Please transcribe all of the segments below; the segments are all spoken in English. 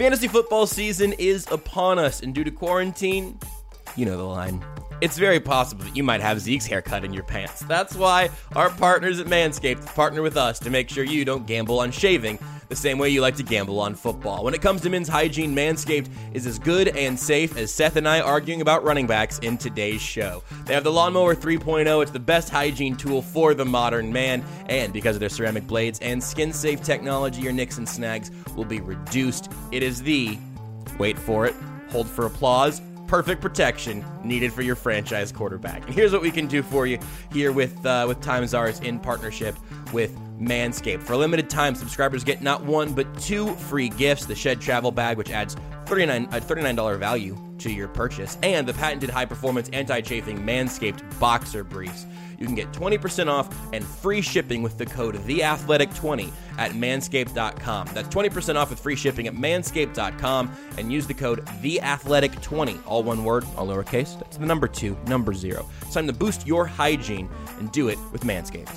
Fantasy football season is upon us, and due to quarantine, you know the line. It's very possible that you might have Zeke's haircut in your pants. That's why our partners at Manscaped partner with us to make sure you don't gamble on shaving the same way you like to gamble on football. When it comes to men's hygiene, Manscaped is as good and safe as Seth and I arguing about running backs in today's show. They have the Lawnmower 3.0, it's the best hygiene tool for the modern man, and because of their ceramic blades and skin safe technology, your nicks and snags will be reduced. It is the, wait for it, hold for applause, perfect protection needed for your franchise quarterback. And here's what we can do for you here with uh, with Time's Yours in partnership with Manscaped. For a limited time, subscribers get not one but two free gifts: the Shed Travel Bag, which adds 39 a $39 value to your purchase, and the patented high-performance anti-chafing Manscaped Boxer Briefs. You can get 20% off and free shipping with the code THEATHLETIC20 at manscaped.com. That's 20% off with free shipping at manscaped.com and use the code THEATHLETIC20. All one word, all lowercase. That's the number two, number zero. It's time to boost your hygiene and do it with Manscaped.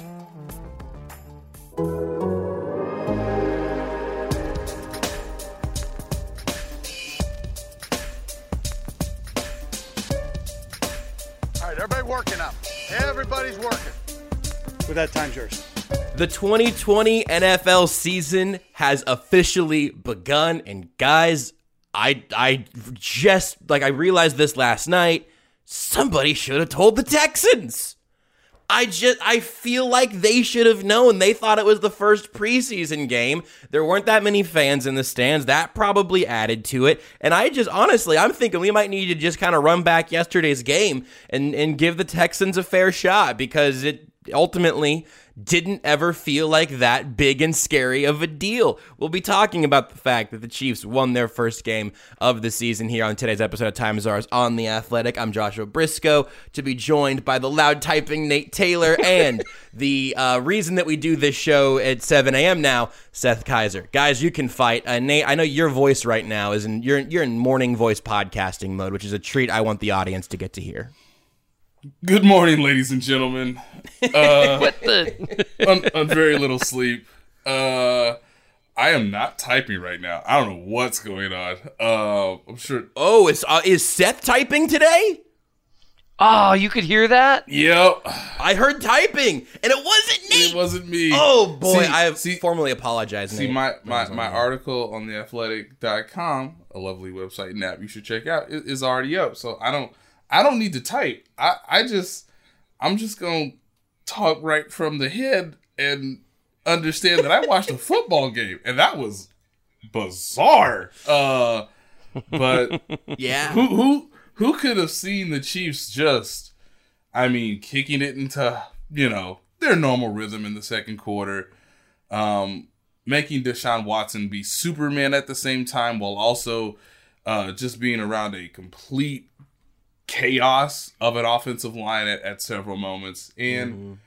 All right, everybody working up. Everybody's working. With that, time's yours. The 2020 NFL season has officially begun, and guys, I I just like I realized this last night. Somebody should have told the Texans. I just I feel like they should have known. They thought it was the first preseason game. There weren't that many fans in the stands. That probably added to it. And I just honestly, I'm thinking we might need to just kind of run back yesterday's game and and give the Texans a fair shot because it ultimately didn't ever feel like that big and scary of a deal. We'll be talking about the fact that the Chiefs won their first game of the season here on today's episode of Time is Ours on The Athletic. I'm Joshua Briscoe, to be joined by the loud typing Nate Taylor and the uh, reason that we do this show at 7 a.m. now, Seth Keysor. Guys, you can fight. Uh, Nate, I know your voice right now is in you're you're in morning voice podcasting mode, which is a treat I want the audience to get to hear. Good morning, ladies and gentlemen. Uh, What the? on, on very little sleep. Uh, I am not typing right now. I don't know what's going on. Uh, I'm sure. Oh, is uh, is Seth typing today? Oh, you could hear that? Yep, I heard typing, and it wasn't me. it wasn't me. Oh boy, See- I have see- formally apologized. See Nate. my my, my article on the theathletic.com, a lovely website and app you should check out, is, is already up. So I don't I don't need to type. I I just I'm just gonna talk right from the head and understand that I watched a football game and that was bizarre. Uh, but yeah, who who who could have seen the Chiefs just I mean kicking it into you know their normal rhythm in the second quarter um making Deshaun Watson be Superman at the same time while also uh just being around a complete chaos of an offensive line at, at several moments. And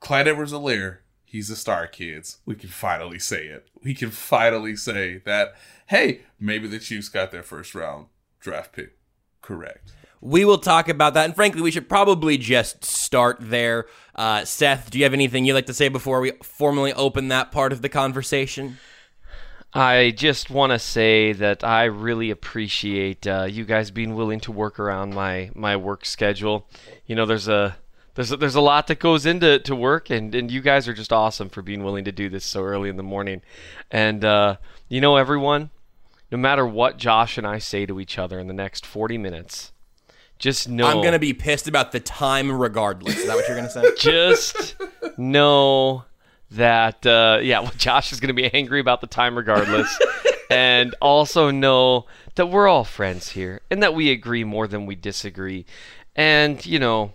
Clyde Edwards-Helaire he's a star kids. We can finally say it. We can finally say that hey maybe the Chiefs got their first round draft pick correct. We will talk about that, and frankly, we should probably just start there. Uh, Seth, do you have anything you'd like to say before we formally open that part of the conversation? I just want to say that I really appreciate uh, you guys being willing to work around my my work schedule. You know, there's a there's a, there's a lot that goes into to work, and and you guys are just awesome for being willing to do this so early in the morning. And uh, you know, everyone, no matter what Josh and I say to each other in the next 40 minutes, just know I'm gonna be pissed about the time, regardless. Is that what you're gonna say? just know that uh, yeah well josh is going to be angry about the time regardless. And also know that we're all friends here and that we agree more than we disagree. And you know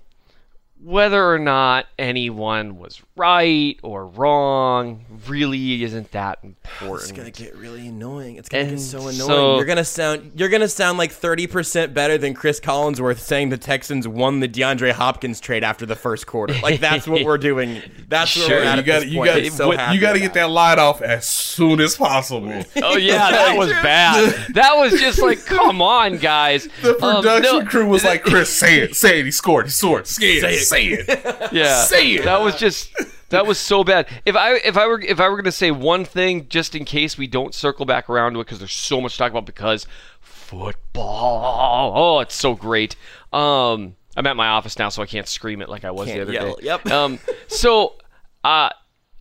whether or not anyone was right or wrong really isn't that important It's gonna get really annoying. It's gonna get And so annoying. so- you're gonna sound you're gonna sound like thirty percent better than Chris Collinsworth saying the Texans won the DeAndre Hopkins trade after the first quarter. Like that's what we're doing. That's where Sure. we're at. you at got this you point. got I'm so happy you got to get that light off as soon as possible. Oh yeah, that was bad. That was just like, come on, guys. The Um, production no, crew was like, "Chris, say it, say it. He scored. He scored. Say it. Say it. Yeah, Say it. That was just That was so bad. If I if I were if I were going to say one thing, just in case we don't circle back around to it, because there's so much to talk about. Because football, oh, it's so great. Um, I'm at my office now, so I can't scream it like I was Can't the other yell. day. Yep. Um, so, uh,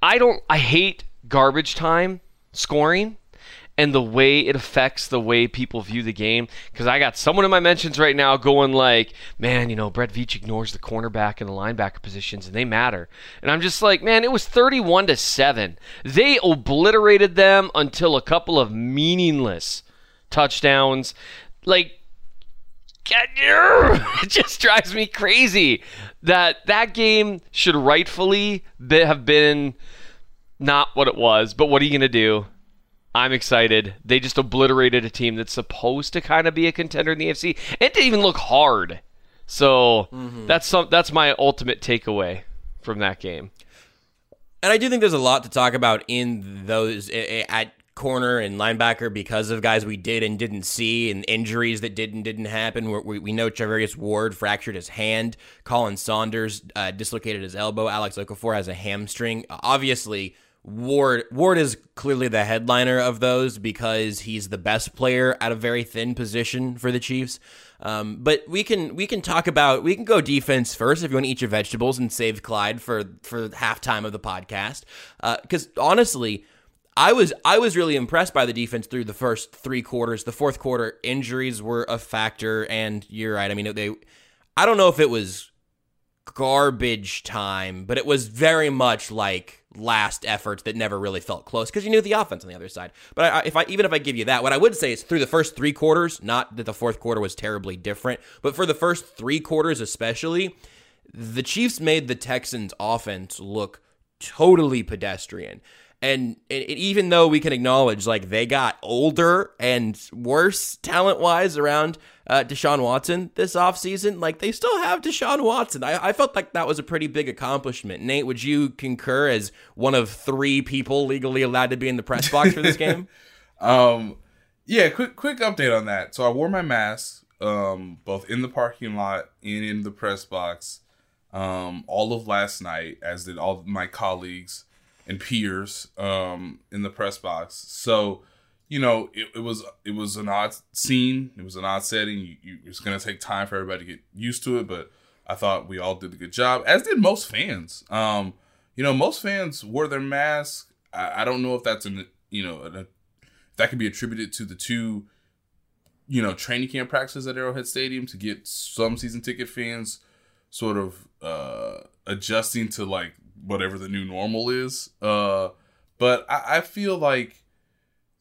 I don't. I hate garbage time scoring and the way it affects the way people view the game. Because I got someone in my mentions right now going like, "Man, you know, Brett Veach ignores the cornerback and the linebacker positions, and they matter." And I'm just like, "Man, it was 31 to seven. They obliterated them until a couple of meaningless touchdowns, like." it just drives me crazy that that game should rightfully have been not what it was. But what are you going to do? I'm excited. They just obliterated a team that's supposed to kind of be a contender in the AFC. It didn't even look hard. So that's some, that's my ultimate takeaway from that game. And I do think there's a lot to talk about in those at corner and linebacker because of guys we did and didn't see and injuries that did and didn't happen. We, we, know Charvarius Ward fractured his hand. Khalen Saunders uh, dislocated his elbow. Alex Okafor has a hamstring. Obviously, Ward Ward is clearly the headliner of those because he's the best player at a very thin position for the Chiefs. Um, but we can we can talk about we can go defense first if you want to eat your vegetables and save Clyde for for halftime of the podcast. Because honestly, I was I was really impressed by the defense through the first three quarters. The fourth quarter injuries were a factor, and you're right. I mean, they I don't know if it was garbage time, but it was very much like last efforts that never really felt close because you knew the offense on the other side. But I, if I even if I give you that, what I would say is through the first three quarters, not that the fourth quarter was terribly different, but for the first three quarters especially, the Chiefs made the Texans' offense look totally pedestrian. And even though we can acknowledge like they got older and worse talent wise around uh, Deshaun Watson this offseason, like they still have Deshaun Watson. I, I felt like that was a pretty big accomplishment. Nate, would you concur as one of three people legally allowed to be in the press box for this game? Um, yeah, quick quick update on that. So I wore my mask, um, both in the parking lot and in the press box, um, all of last night, as did all my colleagues and peers, um, in the press box. So, you know, it, it was it was an odd scene. It was an odd setting. You, you, it's gonna take time for everybody to get used to it, but I thought we all did a good job, as did most fans. Um, you know, most fans wore their mask. I, I don't know if that's an you know an, that could be attributed to the two, you know, training camp practices at Arrowhead Stadium to get some season ticket fans sort of uh, adjusting to like whatever the new normal is. Uh, but I, I feel like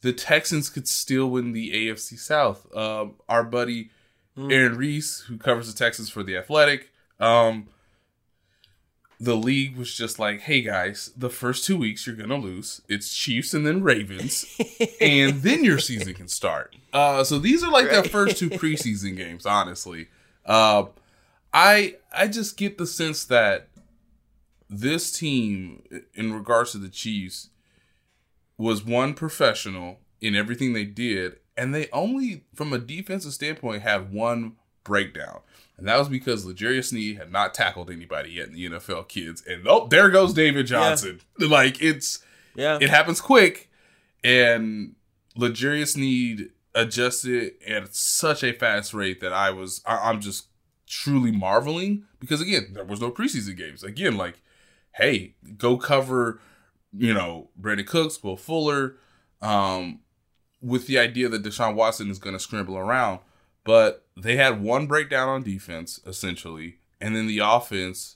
the Texans could still win the AFC South. Um, our buddy Aaron Reiss, who covers the Texans for the Athletic, um, the league was just like, "Hey guys, the first two weeks you're gonna lose. It's Chiefs and then Ravens, and then your season can start." Uh, so these are like the first two preseason games. Honestly, uh, I I just get the sense that this team, in regards to the Chiefs, was one professional in everything they did, and they only, from a defensive standpoint, had one breakdown. And that was because L'Jarius Sneed had not tackled anybody yet in the NFL kids. And oh, there goes David Johnson. Like it's Yeah. it happens quick. And L'Jarius Sneed adjusted at such a fast rate that I was I, I'm just truly marveling because again, there was no preseason games. Again, like, hey, go cover, you know, Brandin Cooks, Will Fuller, um, with the idea that Deshaun Watson is going to scramble around. But they had one breakdown on defense, essentially, and then the offense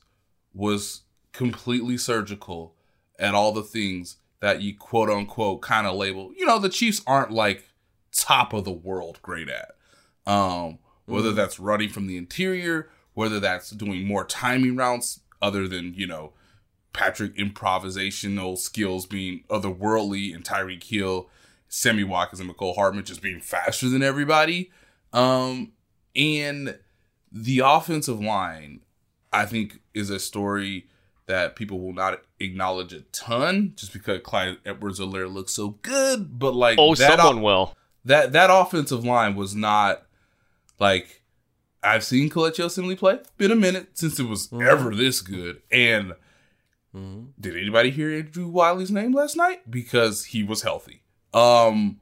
was completely surgical at all the things that you quote unquote kind of label. You know, the Chiefs aren't like top of the world great at. Um, whether that's running from the interior, whether that's doing more timing routes other than, you know, Patrick improvisational skills being otherworldly and Tyreek Hill, Sammy Watkins, and Mecole Hardman just being faster than everybody. Um, and the offensive line, I think, is a story that people will not acknowledge a ton just because Clyde Edwards Helaire looks so good. But like, Oh, that someone will. that that offensive line was not like I've seen Kelechi Osemele play. Been a minute since it was ever this good, and Did anybody hear Andrew Wylie's name last night? Because he was healthy. Um,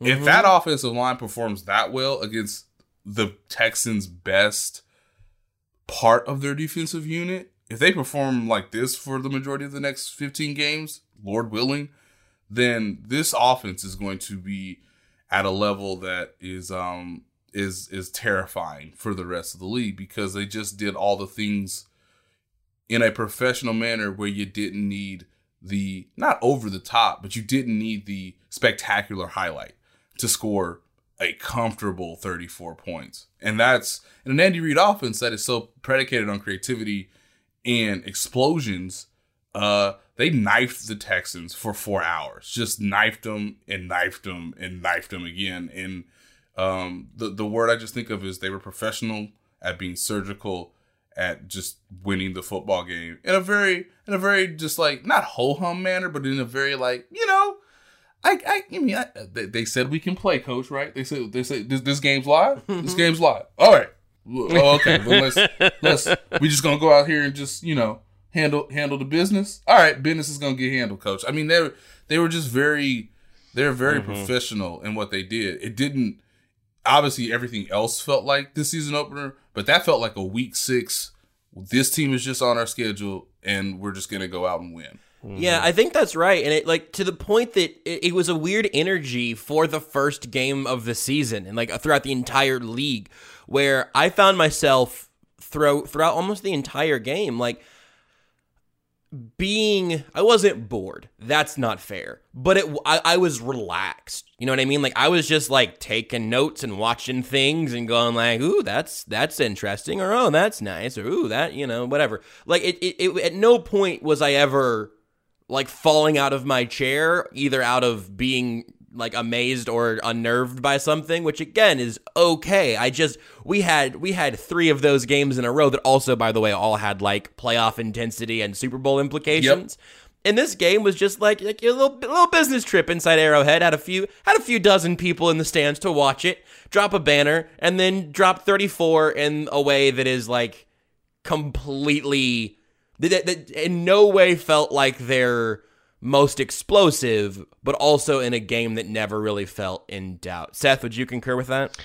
if that offensive line performs that well against the Texans' best part of their defensive unit, if they perform like this for the majority of the next 15 games, Lord willing, then this offense is going to be at a level that is um is is terrifying for the rest of the league because they just did all the things in a professional manner where you didn't need the not over the top, but you didn't need the spectacular highlight to score a comfortable 34 points. And that's in an Andy Reid offense that is so predicated on creativity and explosions. Uh, they knifed the Texans for four hours, just knifed them and knifed them and knifed them again. And um, the the word I just think of is they were professional at being surgical at just winning the football game in a very in a very just like not ho hum manner, but in a very like you know, I I, I mean I, they, they said we can play, coach. Right? They said they said this, this game's live. this game's live. All right. Oh, okay. Let's let's we just gonna go out here and just you know handle handle the business. All right, business is gonna get handled, coach. I mean they were they were just very they're very mm-hmm. professional in what they did. It didn't obviously everything else felt like the season opener, but that felt like a week six. This team is just on our schedule, and we're just gonna go out and win. Yeah, I think that's right, and it like to the point that it, it was a weird energy for the first game of the season, and like throughout the entire league, where I found myself throw throughout almost the entire game, like being I wasn't bored. That's not fair. But it I, I was relaxed. You know what I mean? Like I was just like taking notes and watching things and going like, "Ooh, that's that's interesting," or "Oh, that's nice," or "Ooh, that you know, whatever." Like it, it, it at no point was I ever like falling out of my chair, either out of being like amazed or unnerved by something, which again is okay. I just we had we had three of those games in a row that also, by the way, all had like playoff intensity and Super Bowl implications. And this game was just like, like a little little business trip inside Arrowhead. Had a few had a few dozen people in the stands to watch it, drop a banner, and then drop thirty four in a way that is like completely that, that in no way felt like their most explosive, but also in a game that never really felt in doubt. Seth, would you concur with that?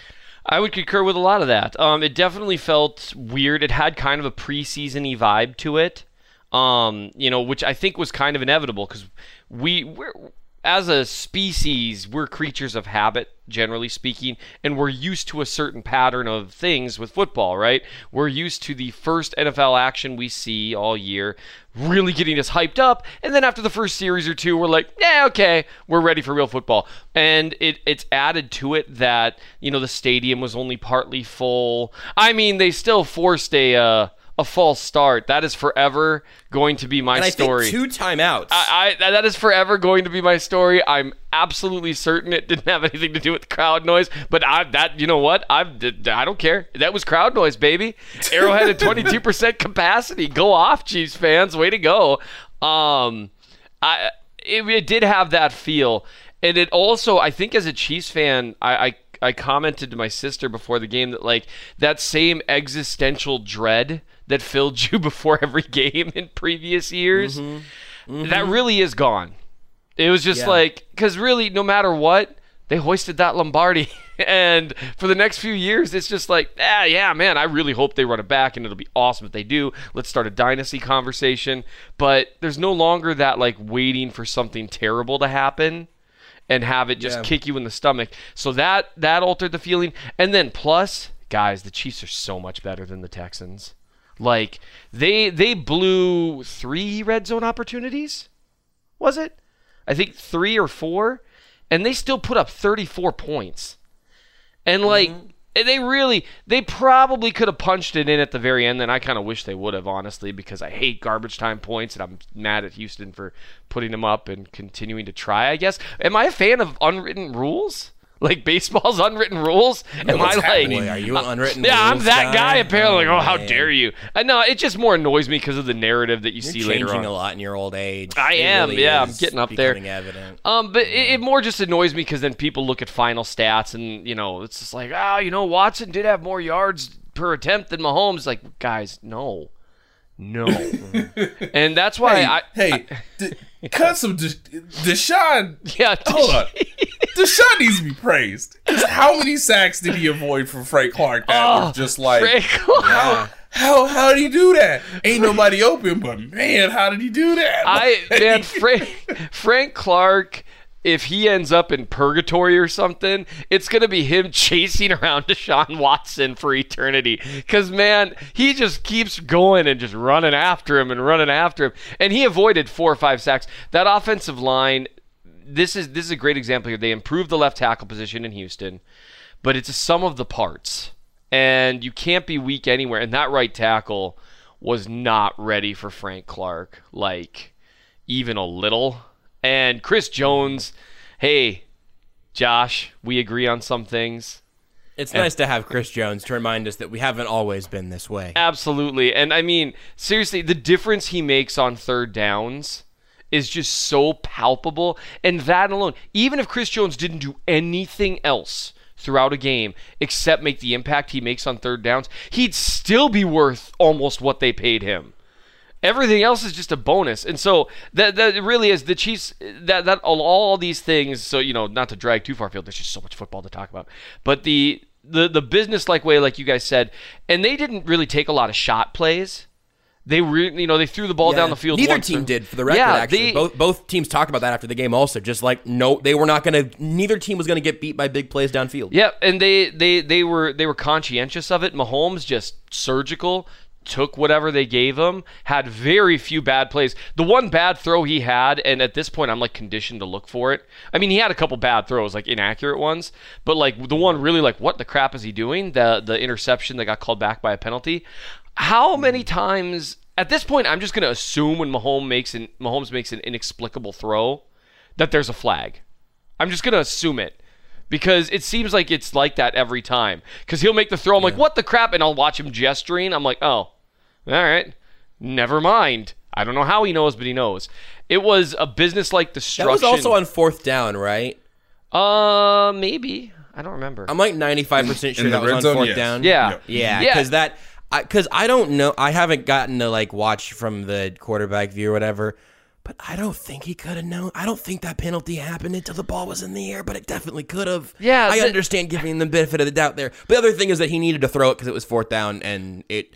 I would concur with a lot of that. Um, it definitely felt weird. It had kind of a preseason-y vibe to it, um, you know, which I think was kind of inevitable because we we're as a species we're creatures of habit generally speaking and we're used to a certain pattern of things with football right? We're used to the first nfl action we see all year really getting us hyped up and then after the first series or two we're like yeah okay we're ready for real football. And it, it's added to it that you know the stadium was only partly full. I mean they still forced a uh, a false start. That is forever going to be my And I story. two timeouts. I, I that is forever going to be my story. I'm absolutely certain it didn't have anything to do with crowd noise, but I that you know what I I don't care. That was crowd noise, baby. Arrowhead at 22% capacity. Go off, Chiefs fans. Way to go. Um, I it, it did have that feel, and it also I think as a Chiefs fan, I. I I commented to my sister before the game that like that same existential dread that filled you before every game in previous years that really is gone. It was just Yeah. like because really, no matter what, they hoisted that Lombardi, and for the next few years, it's just like, ah, yeah, man. I really hope they run it back, and it'll be awesome if they do. Let's start a dynasty conversation. But there's no longer that like waiting for something terrible to happen and have it just Yeah. kick you in the stomach. So that that altered the feeling. And then plus, guys, the Chiefs are so much better than the Texans. Like they they blew three red zone opportunities. Was it? I think 3 or 4 and they still put up 34 points. And like mm-hmm. and they really they probably could have punched it in at the very end and I kind of wish they would have honestly because I hate garbage time points and I'm mad at Houston for putting them up and continuing to try, I guess. Am I a fan of unwritten rules? Like baseball's unwritten rules? Am what's I like happening. Boy, are you an unwritten Yeah, I'm that guy, apparently. Like, oh, how man. dare you? Uh, no, it just more annoys me because of the narrative that you You're see changing later on. a lot in your old age. I It am, really yeah, I'm getting up there. Evident. Um, but it, it more just annoys me because then people look at final stats and you know it's just like, ah, you know, Watson did have more yards per attempt than Mahomes. Like, guys, no, No. and that's why Hey, I hey, D- cut some De- Deshaun. yeah, Hold on. Deshaun needs to be praised. How many sacks did he avoid from Frank Clark? That Oh, was just like Frank Clark. how how did he do that? Ain't nobody open, but man, how did he do that? I man, Frank Frank Clark. If he ends up in purgatory or something, it's gonna be him chasing around Deshaun Watson for eternity. Cause man, he just keeps going and just running after him and running after him. And he avoided four or five sacks. That offensive line, this is this is a great example here. They improved the left tackle position in Houston, but it's a sum of the parts. And you can't be weak anywhere. And that right tackle was not ready for Frank Clark. Like even a little. And Chris Jones, hey, Josh, we agree on some things. It's nice to have Chris Jones to remind us that we haven't always been this way. Absolutely. And I mean, seriously, the difference he makes on third downs is just so palpable. And that alone, even if Chris Jones didn't do anything else throughout a game except make the impact he makes on third downs, he'd still be worth almost what they paid him. Everything else is just a bonus, and so that that really is the Chiefs. That that all, these things. So you know, not to drag too far field, There's just so much football to talk about. But the the the business like way, like you guys said, and they didn't really take a lot of shot plays. They re- you know they threw the ball down the field. Neither team or- did, for the record. Yeah, actually, they- both both teams talked about that after the game. Also, just like no, they were not going to. Neither team was going to get beat by big plays downfield. Yeah, and they they they were they were conscientious of it. Mahomes just surgical took whatever they gave him. Had very few bad plays. The one bad throw he had, and at this point I'm like conditioned to look for it. I mean, he had a couple bad throws, like inaccurate ones, but like the one really like what the crap is he doing? The the interception that got called back by a penalty. How many times? At this point, I'm just going to assume when Mahomes makes an Mahomes makes an inexplicable throw that there's a flag. I'm just gonna assume it because it seems like it's like that every time. Because he'll make the throw, I'm like, what the crap, and I'll watch him gesturing. I'm like, oh, all right, never mind. I don't know how he knows, but he knows. It was a business-like destruction. That destruction. was also on fourth down, right? uh, maybe I don't remember. I'm like 95 percent sure in the that was red on zone, fourth yes. down. yeah, Yep. Yeah, Yeah. because that, because I, don't know, I haven't gotten to like watch from the quarterback view or whatever, but I don't think he could have known. I don't think that penalty happened until the ball was in the air, but it definitely could have. Yeah, I understand giving him the benefit of the doubt there. But the other thing is that he needed to throw it because it was fourth down, and it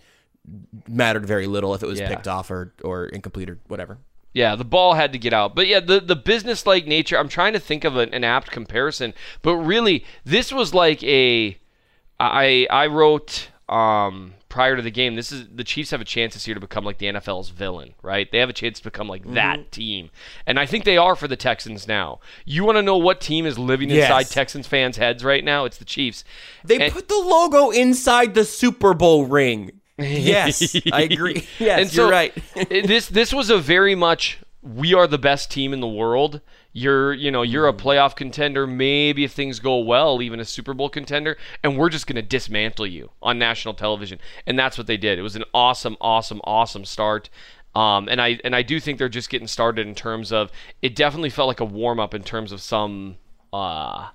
mattered very little if it was Yeah. picked off or or incomplete or whatever. Yeah, the ball had to get out. But yeah, the, the business like nature, I'm trying to think of an, an apt comparison. But really, this was like a. I, I wrote um, prior to the game, this is the Chiefs have a chance this year to become like the NFL's villain, right? They have a chance to become like mm-hmm. that team. And I think they are for the Texans now. You want to know what team is living Yes. inside Texans fans' heads right now? It's the Chiefs. They And- put the logo inside the Super Bowl ring. Yes, I agree. Yes, and so you're right. this this was a very much we are the best team in the world. You're you know you're a Mm. playoff contender. Maybe if things go well, even a Super Bowl contender, and we're just gonna dismantle you on national television. And that's what they did. It was an awesome, awesome, awesome start. Um, and I and I do think they're just getting started in terms of it. Definitely felt like a warm up in terms of some. Uh,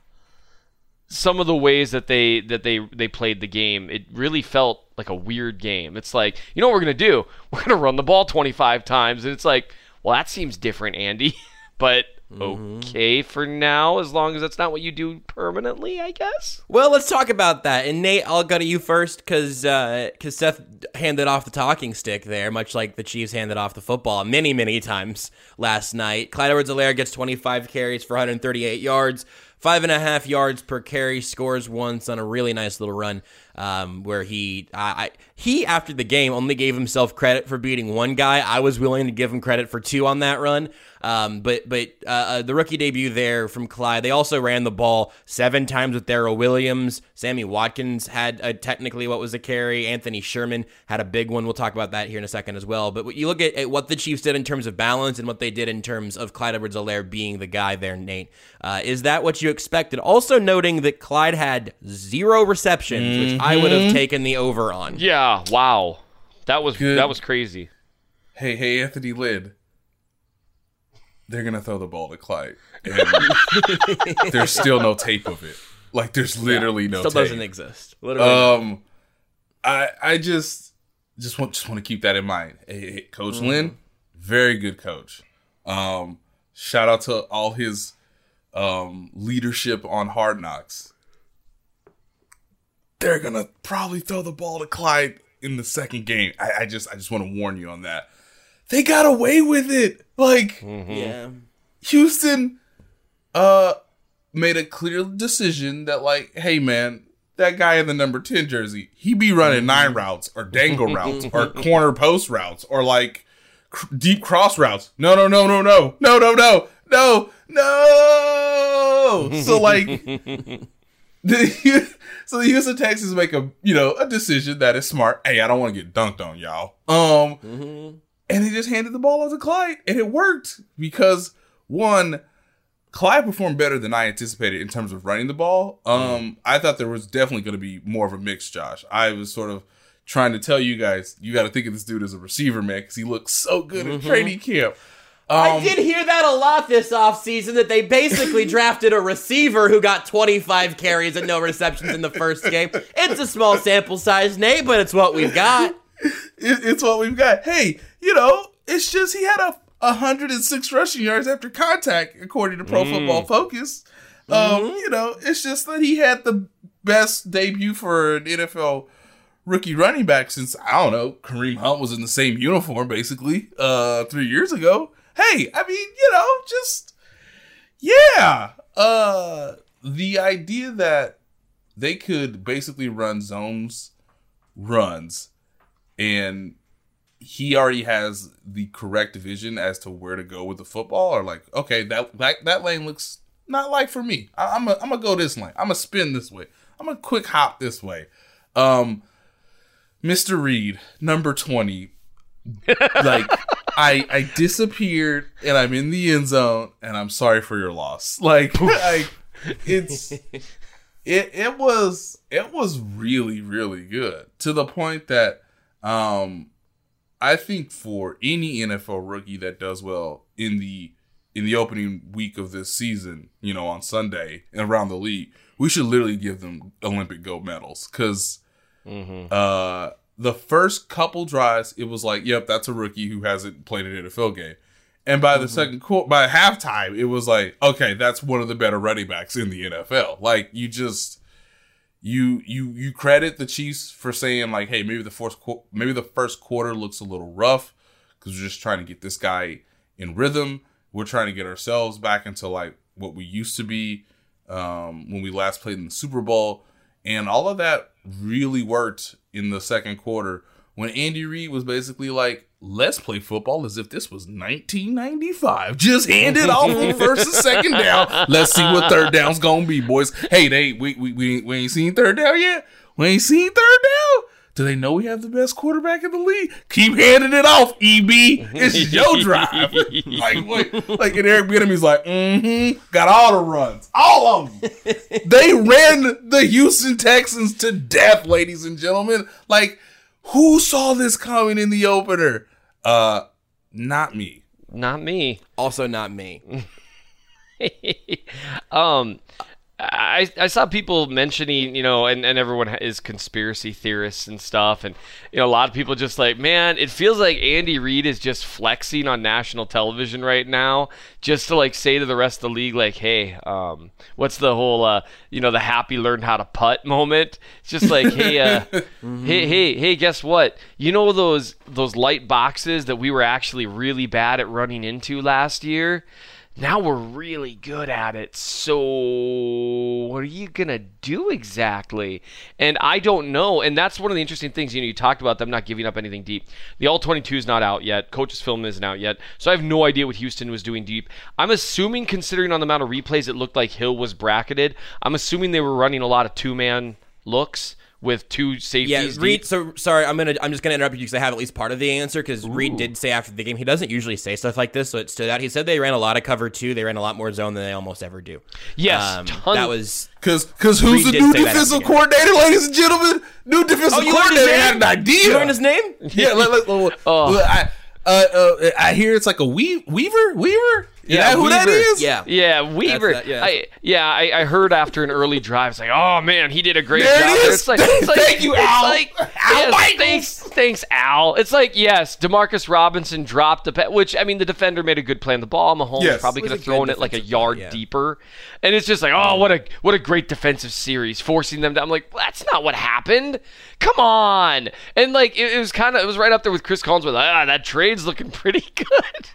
some of the ways that they that they they played the game, it really felt like a weird game. It's like, you know what we're gonna do? We're gonna run the ball 25 times, and it's like, well, that seems different, Andy. but Mm-hmm. okay for now, as long as that's not what you do permanently, I guess. Well, let's talk about that. And Nate, I'll go to you first because because uh, Seth handed off the talking stick there, much like the Chiefs handed off the football many many times last night. Clyde Edwards-Helaire gets 25 carries for 138 yards, five and a half yards per carry. Scores once on a really nice little run um, where he I, I he after the game only gave himself credit for beating one guy. I was willing to give him credit for two on that run. Um, but but uh, uh, the rookie debut there from Clyde. They also ran the ball seven times with Darrel Williams. Sammy Watkins had uh technically what was a carry. Anthony Sherman had a big one. We'll talk about that here in a second as well. But you look at, at what the Chiefs did in terms of balance and what they did in terms of Clyde Edwards-Helaire being the guy there, Nate. Uh, is that what you expected? Also noting that Clyde had zero receptions, which I would have taken the over on. Yeah. Wow. That was Good. that was crazy. Hey, hey, Anthony Lynn. They're gonna throw the ball to Clyde. And there's still no tape of it. Like there's literally no tape. Still tape. doesn't exist. Literally. Um, I I just just want just want to keep that in mind. Hey, hey, coach Lynn, very good coach. Um, shout out to all his um, leadership on Hard Knocks. They're gonna probably throw the ball to Clyde in the second game. I, I just I just want to warn you on that. They got away with it. Like Yeah. Houston uh made a clear decision that like, hey man, that guy in the number 10 jersey, he be running nine routes or dangle routes or corner post routes or like cr- deep cross routes. No, no, no, no, no. No, no, no. No. No. So like the so the Houston Texans make a you know a decision that is smart. Hey, I don't want to get dunked on, y'all. Um, and he just handed the ball off to Clyde, and it worked because one, Clyde performed better than I anticipated in terms of running the ball. Um, I thought there was definitely going to be more of a mix. Josh, I was sort of trying to tell you guys, you got to think of this dude as a receiver, man, because he looks so good in training camp. I Um, did hear that a lot this offseason that they basically drafted a receiver who got 25 carries and no receptions in the first game. It's a small sample size, Nate, but it's what we've got. it, it's what we've got. Hey, you know, it's just he had a 106 rushing yards after contact, according to Pro Football Focus. Um, you know, it's just that he had the best debut for an NFL rookie running back since I don't know Kareem Hunt was in the same uniform basically uh three years ago. Hey, I mean, you know, just yeah. Uh, the idea that they could basically run zones runs and he already has the correct vision as to where to go with the football or like okay that that, that lane looks not like for me. I, i'm gonna I'm gonna go this lane. I'm gonna spin this way. I'm gonna quick hop this way. Um mr Reid number 20 like i i disappeared and i'm in the end zone and i'm sorry for your loss. Like I, it's it it was it was really really good to the point that um I think for any NFL rookie that does well in the in the opening week of this season, you know, on Sunday and around the league, we should literally give them Olympic gold medals because uh, the first couple drives, it was like, yep, that's a rookie who hasn't played an NFL game. And by the second quarter, by halftime, it was like, okay, that's one of the better running backs in the NFL. Like you just, you you you credit the Chiefs for saying like, hey, maybe the fourth qu- maybe the first quarter looks a little rough because we're just trying to get this guy in rhythm. We're trying to get ourselves back into like what we used to be um, when we last played in the Super Bowl, and all of that really worked in the second quarter when Andy Reid was basically like, "Let's play football as if this was 1995. Just hand it off on first and second down. Let's see what third down's gonna be, boys. Hey, they we we we, we ain't seen third down yet. We ain't seen third down." Do they know we have the best quarterback in the league? Keep handing it off, EB. It's your drive. like, what? like, and Eric Bieniemy's like, mm-hmm, got all the runs, all of them. they ran the Houston Texans to death, ladies and gentlemen. Like, who saw this coming in the opener? Uh, not me. Not me. Also, not me. um, I I saw people mentioning, you know, and, and everyone is conspiracy theorists and stuff, and you know, a lot of people just like, man, it feels like Andy Reid is just flexing on national television right now, just to like say to the rest of the league, like, hey, um, what's the whole, uh, you know, the happy learned how to putt moment? It's just like, hey, uh, hey, hey, hey, guess what? You know those those light boxes that we were actually really bad at running into last year now we're really good at it. So what are you gonna do exactly? And I don't know. And that's one of the interesting things. You know, you talked about them not giving up anything deep. The all 22 is not out yet. Coach's film isn't out yet. So I have no idea what Houston was doing deep. I'm assuming, considering on the amount of replays, it looked like Hill was bracketed. I'm assuming they were running a lot of two man looks with two safeties. Yeah, deep. Reid. So sorry, I'm gonna. I'm just gonna interrupt you because I have at least part of the answer. Because Reid did say after the game he doesn't usually say stuff like this, so it stood out. He said they ran a lot of cover two. They ran a lot more zone than they almost ever do. Yes, um, ton- that was. Cause, cause who's Reid the new say that at the defensive beginning. coordinator, ladies and gentlemen? New defensive Oh, you coordinator had name? an idea. You learned his name? Yeah, let, let, let- Oh. I, uh, uh, I hear it's like a Wee- Weaver. Weaver. Is Yeah, that who that Weaver. is? Yeah. Yeah, Weaver. that- yeah. I, yeah, I, I heard after an early drive, it's like, oh man, he did a great There job. it It's like, it's like, Thank you, it's Al. like, Al Yes, thanks, thanks, Al. It's like yes, Demarcus Robinson dropped the pa- which I mean the defender made a good play on the ball. Mahomes Yes. probably It was could have thrown it like a yard yeah. deeper, and it's just like oh what a what a great defensive series, forcing them to. I'm like that's not what happened. Come on, and like it, it was kind of it was right up there with Chris Collinsworth ah that trade's looking pretty good.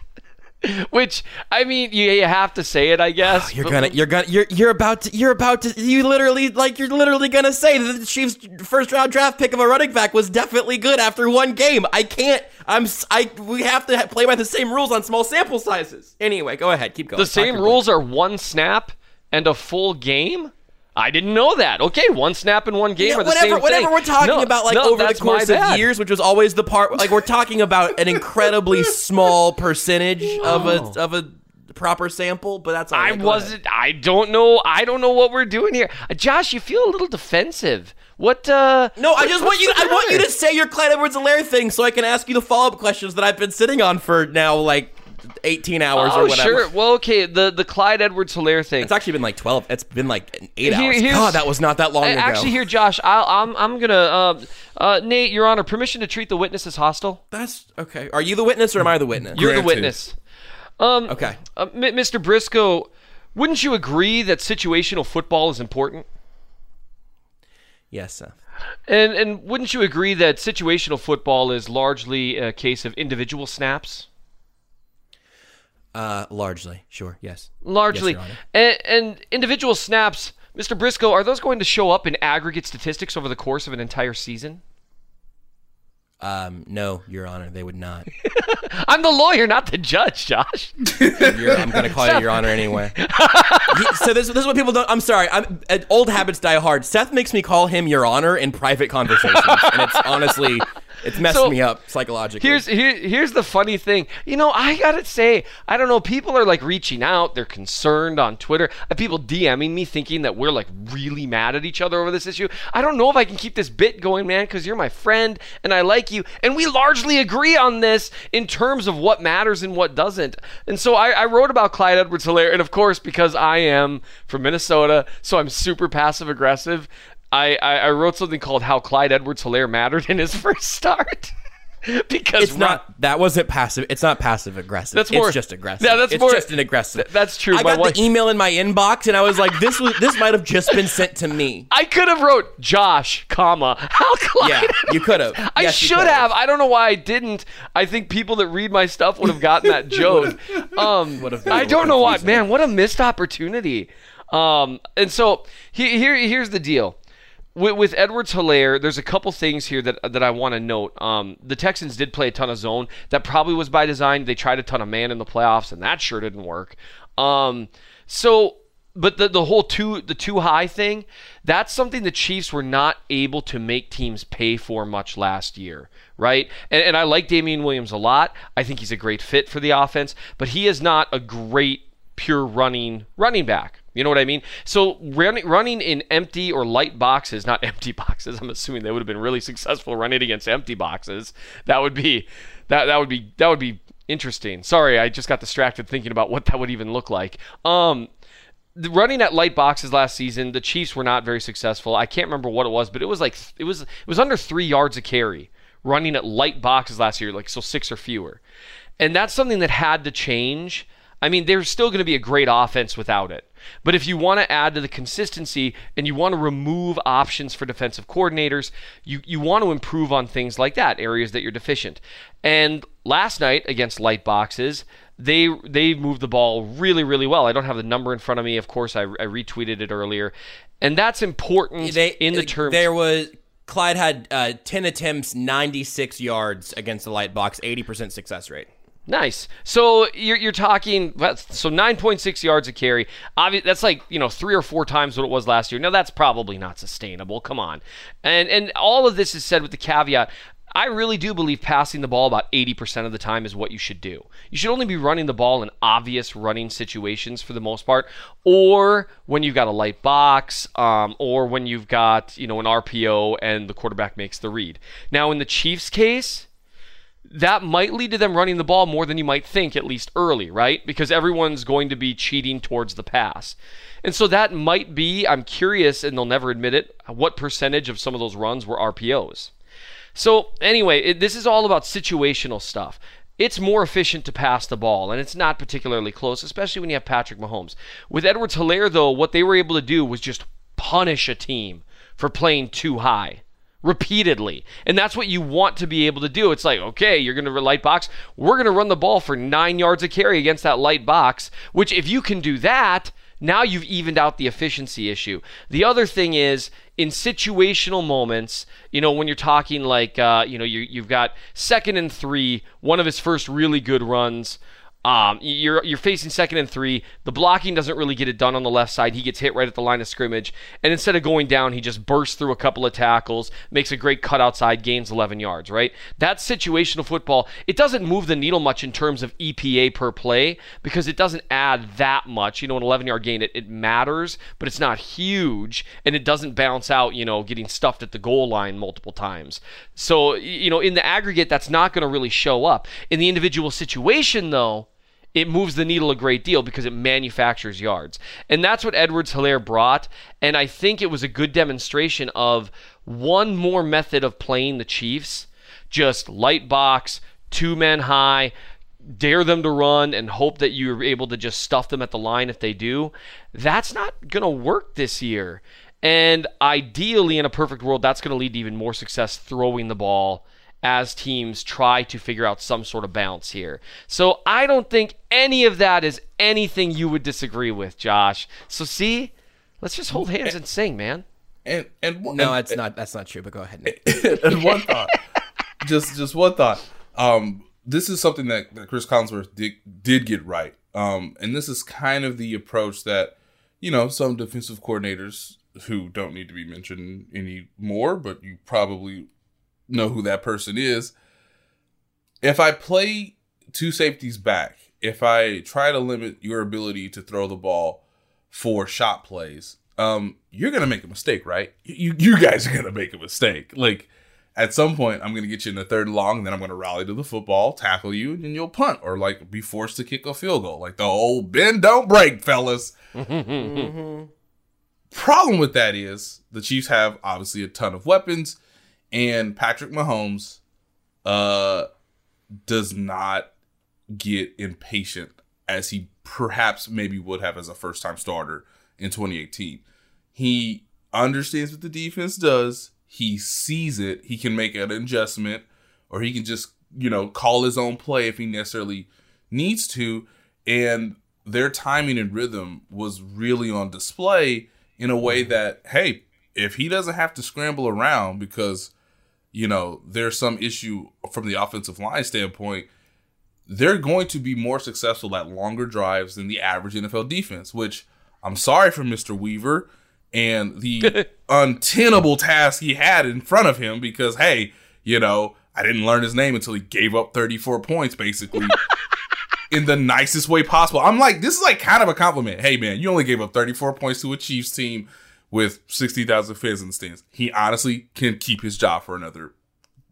Which I mean, you, you have to say it, I guess. You're but- gonna, you're gonna, you're you're about to, you're about to, you literally, like, you're literally gonna say that the Chiefs' first round draft pick of a running back was definitely good after one game. I can't. I'm. I. We have to play by the same rules on small sample sizes. Anyway, go ahead. Keep going. The same rules are one snap and a full game. I didn't know that. Okay, one snap in one game Yeah, are the whatever, same whatever thing. we're talking No, about, like no, over the course of years, which was always the part. Like we're talking about an incredibly small percentage of a of a proper sample, but that's all I. Go wasn't. I don't know. I don't know what we're doing here. Uh, Josh, you feel a little defensive. What? uh No, I just want you. I want you to say your Clyde Edwards-Helaire thing, so I can ask you the follow-up questions that I've been sitting on for now, like eighteen hours or Oh, whatever. sure. Well, okay. The the Clyde Edwards-Helaire thing. It's actually been like twelve. It's been like eight Here- hours. God, that was not that long Uh, ago. Actually, here, Josh, I'll, I'm I'm gonna. Uh, uh, Nate, Your Honor, permission to treat the witness as hostile. that's okay. Are you the witness or am I the witness? You're the witness. Um, okay. Uh, Mr. Briscoe, wouldn't you agree that situational football is important? Yes, Seth. And and wouldn't you agree that situational football is largely a case of individual snaps? Uh, largely, sure. Yes. Largely. Yes, and, and individual snaps, Mr. Briscoe, are those going to show up in aggregate statistics over the course of an entire season? Um, no, Your Honor, they would not. I'm the lawyer, not the judge, Josh. I'm gonna call you Your Honor anyway. He- so this, this is what people don't. I'm sorry. I'm uh, old habits die hard. Seth makes me call him Your Honor in private conversations, and it's honestly, it's messed So, me up psychologically. Here's here, here's the funny thing. You know, I gotta say, I don't know. People are like reaching out. They're concerned on Twitter. Uh, People DMing me thinking that we're like really mad at each other over this issue. I don't know if I can keep this bit going, man, because you're my friend and I like you, and we largely agree on this in terms of what matters and what doesn't. And so I, I wrote about Clyde Edwards-Helaire, and of course, because I am from Minnesota, so I'm super passive aggressive. I, I, I wrote something called "How Clyde Edwards-Helaire Mattered in His First Start." because it's not. That wasn't passive. It's not passive aggressive. That's more- It's just aggressive. Yeah, that's it's more- just an aggressive. Th- that's true. I My got wife- the email in my inbox, and I was like, "This was. This might have just been sent to me." I could have wrote Josh, comma how Clyde. Yeah, you could have. I Yes, should have. I don't know why I didn't. I think people that read my stuff would have gotten that joke. Um, Would have been I don't know why. Man, what a missed opportunity. Um, and so he, here, here's the deal. With, with Edwards Helaire, there's a couple things here that that I want to note. Um, the Texans did play a ton of zone. That probably was by design. They tried a ton of man in the playoffs, and that sure didn't work. Um, so but the the whole two the too high thing, that's something the Chiefs were not able to make teams pay for much last year, right? And, and I like Damien Williams a lot. I think he's a great fit for the offense, but he is not a great pure running running back. You know what I mean? So running running in empty or light boxes, not empty boxes. I'm assuming they would have been really successful running against empty boxes. That would be that that would be that would be interesting. Sorry, I just got distracted thinking about what that would even look like. Um running at light boxes last season, the Chiefs were not very successful. I can't remember what it was, but it was like it was it was under 3 yards a carry running at light boxes last year, like so 6 or fewer. And that's something that had to change. I mean, there's still going to be a great offense without it. But if you want to add to the consistency and you want to remove options for defensive coordinators, you, you want to improve on things like that, areas that you're deficient. And last night against light boxes, they they moved the ball really really well. I don't have the number in front of me. Of course, I, I retweeted it earlier, and that's important They, in the terms. There was Clyde had uh, ten attempts, ninety six yards against the light box, eighty percent success rate. Nice. So you're, you're talking so 9.6 yards a carry. Obvi- that's like you know three or four times what it was last year. Now that's probably not sustainable. Come on. And and all of this is said with the caveat. I really do believe passing the ball about 80% of the time is what you should do. You should only be running the ball in obvious running situations for the most part, or when you've got a light box, um, or when you've got you know an RPO and the quarterback makes the read. Now in the Chiefs' case, that might lead to them running the ball more than you might think, at least early, right? Because everyone's going to be cheating towards the pass. And so that might be, I'm curious, and they'll never admit it, what percentage of some of those runs were RPOs. So anyway, it, this is all about situational stuff. It's more efficient to pass the ball, and it's not particularly close, especially when you have Patrick Mahomes. With Edwards Helaire, though, what they were able to do was just punish a team for playing too high repeatedly. And that's what you want to be able to do. It's like, okay, you're going to light box. We're going to run the ball for nine yards of carry against that light box, which if you can do that, now you've evened out the efficiency issue. The other thing is in situational moments, you know, when you're talking like, uh, you know, you, you've got second and three, one of his first really good runs. Um, you're you're facing second and three. The blocking doesn't really get it done on the left side. He gets hit right at the line of scrimmage, and instead of going down, he just bursts through a couple of tackles, makes a great cut outside, gains 11 yards. Right? That's situational football. It doesn't move the needle much in terms of EPA per play because it doesn't add that much. You know, an 11 yard gain it, it matters, but it's not huge, and it doesn't bounce out. You know, getting stuffed at the goal line multiple times. So you know, in the aggregate, that's not going to really show up. In the individual situation, though it moves the needle a great deal because it manufactures yards. And that's what Edwards Helaire brought. And I think it was a good demonstration of one more method of playing the Chiefs just light box, two men high, dare them to run and hope that you're able to just stuff them at the line if they do. That's not going to work this year. And ideally, in a perfect world, that's going to lead to even more success throwing the ball as teams try to figure out some sort of balance here. So I don't think any of that is anything you would disagree with, Josh. So see, let's just hold hands and sing, man. And and no, and, it's not. That's not true. But go ahead. and one thought, just just one thought. Um, this is something that, that Chris Collinsworth did, did get right. Um, and this is kind of the approach that you know some defensive coordinators who don't need to be mentioned anymore, but you probably know who that person is. If I play two safeties back, if I try to limit your ability to throw the ball for shot plays, um, you're gonna make a mistake, right? You you guys are gonna make a mistake. Like at some point, I'm gonna get you in the third long, and then I'm gonna rally to the football, tackle you, and you'll punt or like be forced to kick a field goal, like the old bend don't break, fellas. mm-hmm. Problem with that is the Chiefs have obviously a ton of weapons and Patrick Mahomes uh does not get impatient as he perhaps maybe would have as a first time starter in 2018. He understands what the defense does, he sees it, he can make an adjustment or he can just, you know, call his own play if he necessarily needs to. And their timing and rhythm was really on display in a way that hey, if he doesn't have to scramble around because you know, there's some issue from the offensive line standpoint, they're going to be more successful at longer drives than the average NFL defense, which I'm sorry for Mr. Weaver and the untenable task he had in front of him because, hey, you know, I didn't learn his name until he gave up 34 points, basically. in the nicest way possible. I'm like, this is like kind of a compliment. Hey man, you only gave up 34 points to a Chiefs team with 60,000 fans in the stands. He honestly can keep his job for another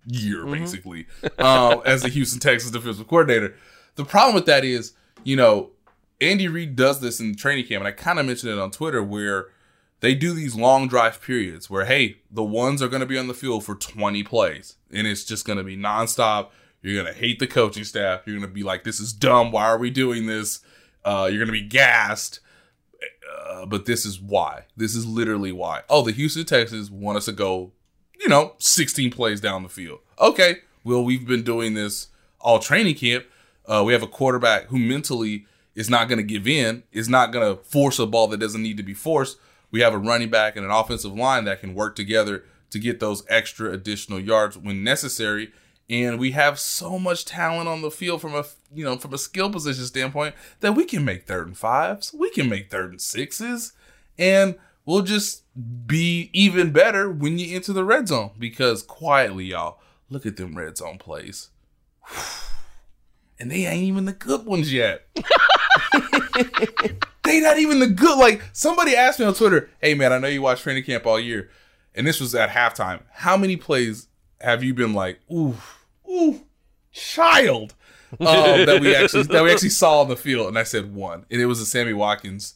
year, mm-hmm. basically, um, as the Houston Texans defensive coordinator. The problem with that is, you know, Andy Reid does this in training camp, and I kind of mentioned it on Twitter where they do these long drive periods where, hey, the ones are going to be on the field for 20 plays, and it's just going to be nonstop. You're going to hate the coaching staff. You're going to be like, this is dumb. Why are we doing this? Uh, you're going to be gassed uh, but this is why. This is literally why. Oh, the Houston Texans want us to go, you know, 16 plays down the field. Okay, well, we've been doing this all training camp. Uh, we have a quarterback who mentally is not going to give in, is not going to force a ball that doesn't need to be forced. We have a running back and an offensive line that can work together to get those extra additional yards when necessary and we have so much talent on the field from a you know from a skill position standpoint that we can make third and fives, we can make third and sixes, and we'll just be even better when you enter the red zone. Because quietly, y'all, look at them red zone plays, and they ain't even the good ones yet. they not even the good. Like somebody asked me on Twitter, "Hey man, I know you watch training camp all year, and this was at halftime. How many plays have you been like, ooh?" Ooh, child um, that we actually that we actually saw on the field, and I said one, and it was a Sammy Watkins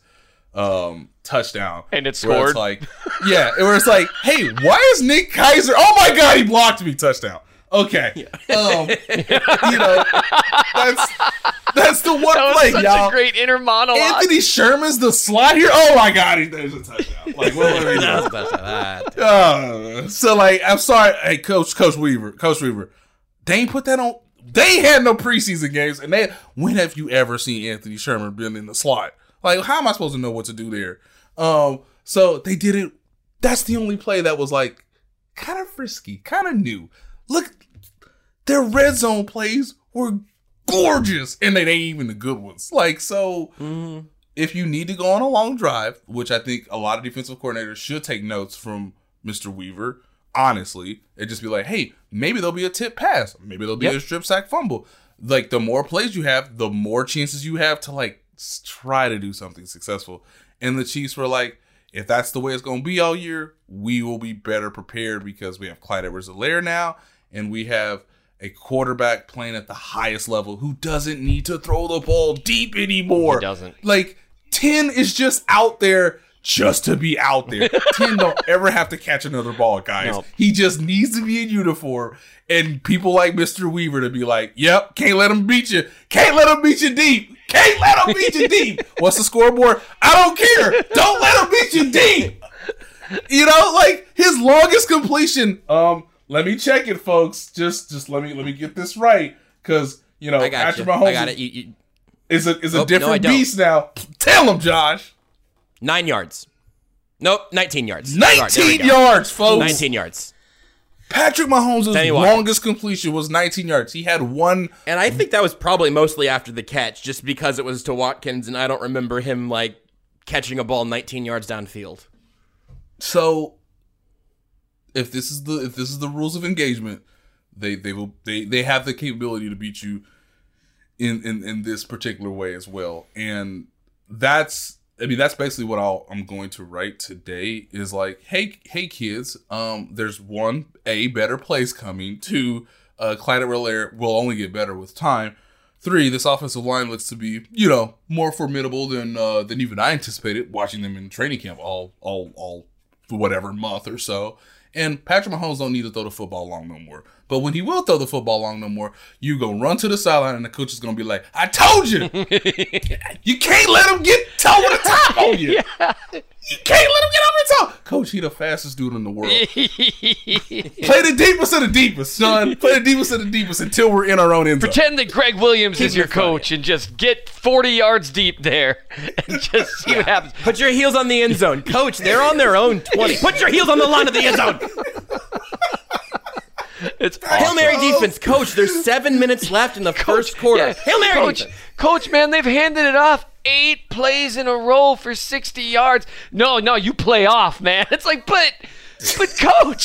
um, touchdown. And it Where it's scored? like, yeah, where it's like, hey, why is Nick Keizer? Oh my god, he blocked me, touchdown. Okay, um, you know, that's that's the one That was play, such y'all. a great inner monologue. Anthony Sherman's the slot here. Oh my god, he, there's a touchdown. Like, what, what are we doing? That's the best of that. Uh, so like, I'm sorry, hey, Coach, Coach Weaver, Coach Weaver, they ain't put that on. They had no preseason games, and they. When have you ever seen Anthony Sherman been in the slot? Like, how am I supposed to know what to do there? Um, so they did it. That's the only play that was like kind of frisky, kind of new. Look, their red zone plays were gorgeous, and they ain't even the good ones. Like, so if you need to go on a long drive, which I think a lot of defensive coordinators should take notes from Mr. Weaver, honestly, and just be like, hey, maybe there'll be a tip pass, maybe there'll be Yep. a strip sack fumble. Like the more plays you have, the more chances you have to like try to do something successful. And the Chiefs were like, if that's the way it's going to be all year, we will be better prepared because we have Clyde Edwards-Helaire now, and we have a quarterback playing at the highest level who doesn't need to throw the ball deep anymore. He doesn't. Like 10 is just out there just to be out there. 10 don't ever have to catch another ball, guys. No. He just needs to be in uniform and people like Mr. Weaver to be like, "Yep, can't let him beat you. Can't let him beat you deep. Can't let him beat you deep." What's the scoreboard? I don't care. Don't let him beat you deep. You know, like his longest completion. Um, let me check it, folks. Just, just let me let me get this right, because you know I got Patrick you. Mahomes I got it. You, you, is a is a no, I different don't. beast now. Tell him, Josh. Nine yards. Nope, 19 yards. Sorry, there we Nineteen go. yards, folks. 19 yards. Patrick Mahomes' Tell you what. longest completion was 19 yards. He had one. And I think that was probably mostly after the catch, just because it was to Watkins, and I don't remember him like catching a ball 19 yards downfield. So, if this is the if this is the rules of engagement, they they will they they have the capability to beat you in in in this particular way as well. And that's I mean that's basically what I'll, I'm going to write today is like hey hey kids um there's one a better place coming. Two uh Clyde Edwards-Helaire will only get better with time. Three this offensive line looks to be you know more formidable than uh than even I anticipated watching them in training camp all all all whatever month or so. And Patrick Mahomes don't need to throw the football long no more. But when he will throw the football long no more, you gonna run to the sideline and the coach is gonna be like, "I told you, you can't let him get over the top on you. You can't let him get over the top." Coach, he the fastest dude in the world. Play the deepest of the deepest, son. Play the deepest of the deepest until we're in our own end zone. Pretend that Gregg Williams is your it funny. coach and just get 40 yards deep there and just see what happens. Put your heels on the end zone. Coach, they're on their own 20. Put your heels on the line of the end zone. It's Hail. Mary defense. Coach, there's seven minutes left in the first quarter. Yeah. Hail Mary coach, defense. coach, man, they've handed it off eight plays in a row for 60 yards. No, no, you play off, man. It's like, but, but coach,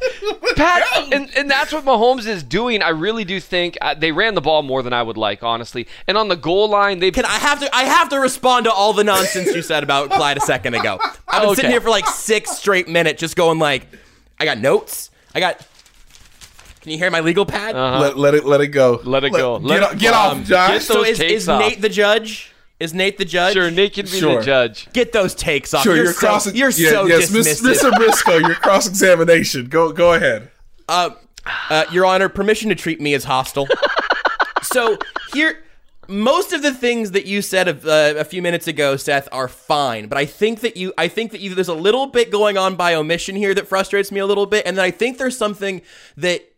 Pat, and, and that's what Mahomes is doing. I really do think uh, they ran the ball more than I would like, honestly. And on the goal line, they Can I have to? I have to respond to all the nonsense you said about Clyde a second ago. I've been sitting here for like six straight minutes, just going like, I got notes. I got. Can you hear my legal pad? let, let it let it go. Let it go. Get, Let- o- get um, off, Josh. get so is, is off. Nate the judge? Is Nate the judge? sure Nate can be Sure. the judge. Get those takes off. Sure, you're, you're, so, crossing. You're yeah, so yes, dismissive. Mr. Briscoe, your cross examination. Go go ahead. Uh, uh, Your Honor, permission to treat me as hostile. so here, most of the things that you said of, uh, a few minutes ago, Seth, are fine. But I think that you, I think that you, there's a little bit going on by omission here that frustrates me a little bit, and then I think there's something that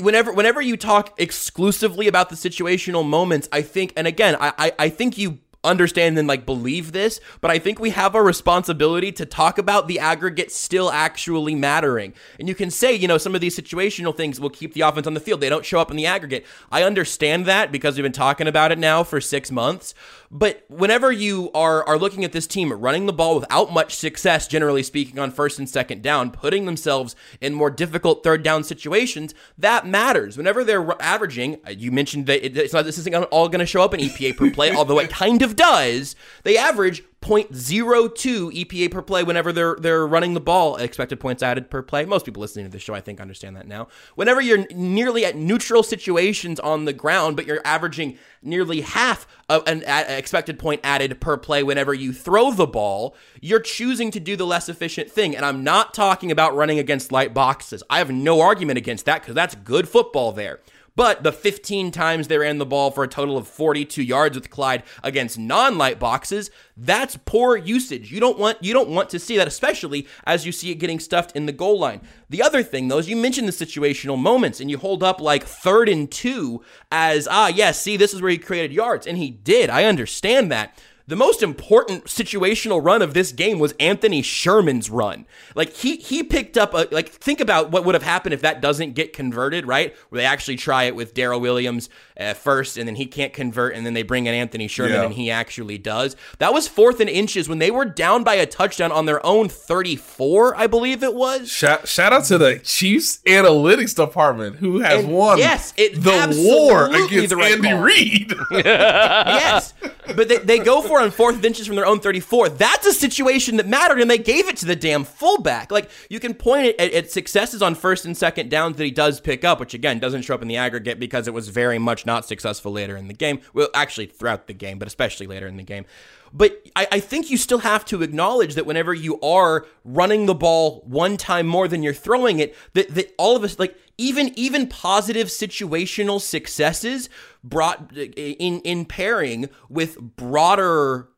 whenever whenever you talk exclusively about the situational moments, I think, and again, I I, I think you understand and like believe this, but I think we have a responsibility to talk about the aggregate still actually mattering. And you can say, you know, some of these situational things will keep the offense on the field. They don't show up in the aggregate. I understand that because we've been talking about it now for six months. But whenever you are are looking at this team running the ball without much success, generally speaking, on first and second down, putting themselves in more difficult third down situations, that matters. Whenever they're averaging, uh, you mentioned that it's not this isn't all going to show up in EPA per play, although it kind of does. They average 0.02 EPA per play whenever they're they're running the ball. Expected points added per play. Most people listening to this show, I think, understand that now. Whenever you're nearly at neutral situations on the ground, but you're averaging nearly half of an expected point added per play whenever you throw the ball, you're choosing to do the less efficient thing. And I'm not talking about running against light boxes. I have no argument against that because that's good football there. But the 15 times they ran the ball for a total of 42 yards with Clyde against non-light boxes, that's poor usage. You don't want you don't want to see that, especially as you see it getting stuffed in the goal line. The other thing though is you mentioned the situational moments and you hold up like third and two as ah yes, see this is where he created yards. And he did. I understand that. The most important situational run of this game was Anthony Sherman's run. Like he he picked up a like think about what would have happened if that doesn't get converted, right? Where they actually try it with Darrel Williams uh, first, and then he can't convert, and then they bring in Anthony Sherman, Yeah. and he actually does. That was fourth and inches when they were down by a touchdown on their own 34, I believe it was. Shout, shout out to the Chiefs analytics department who has And won yes, it the war against the right Andy. Reid. yes, but they, they go for on fourth inches from their own 34. That's a situation that mattered, and they gave it to the damn fullback. Like, you can point it at, at successes on first and second downs that he does pick up, which again doesn't show up in the aggregate because it was very much not successful later in the game. Well, actually, throughout the game, but especially later in the game. But I, I think you still have to acknowledge that whenever you are running the ball one time more than you're throwing it, that, that all of us, like, even even positive situational successes brought in in pairing with broader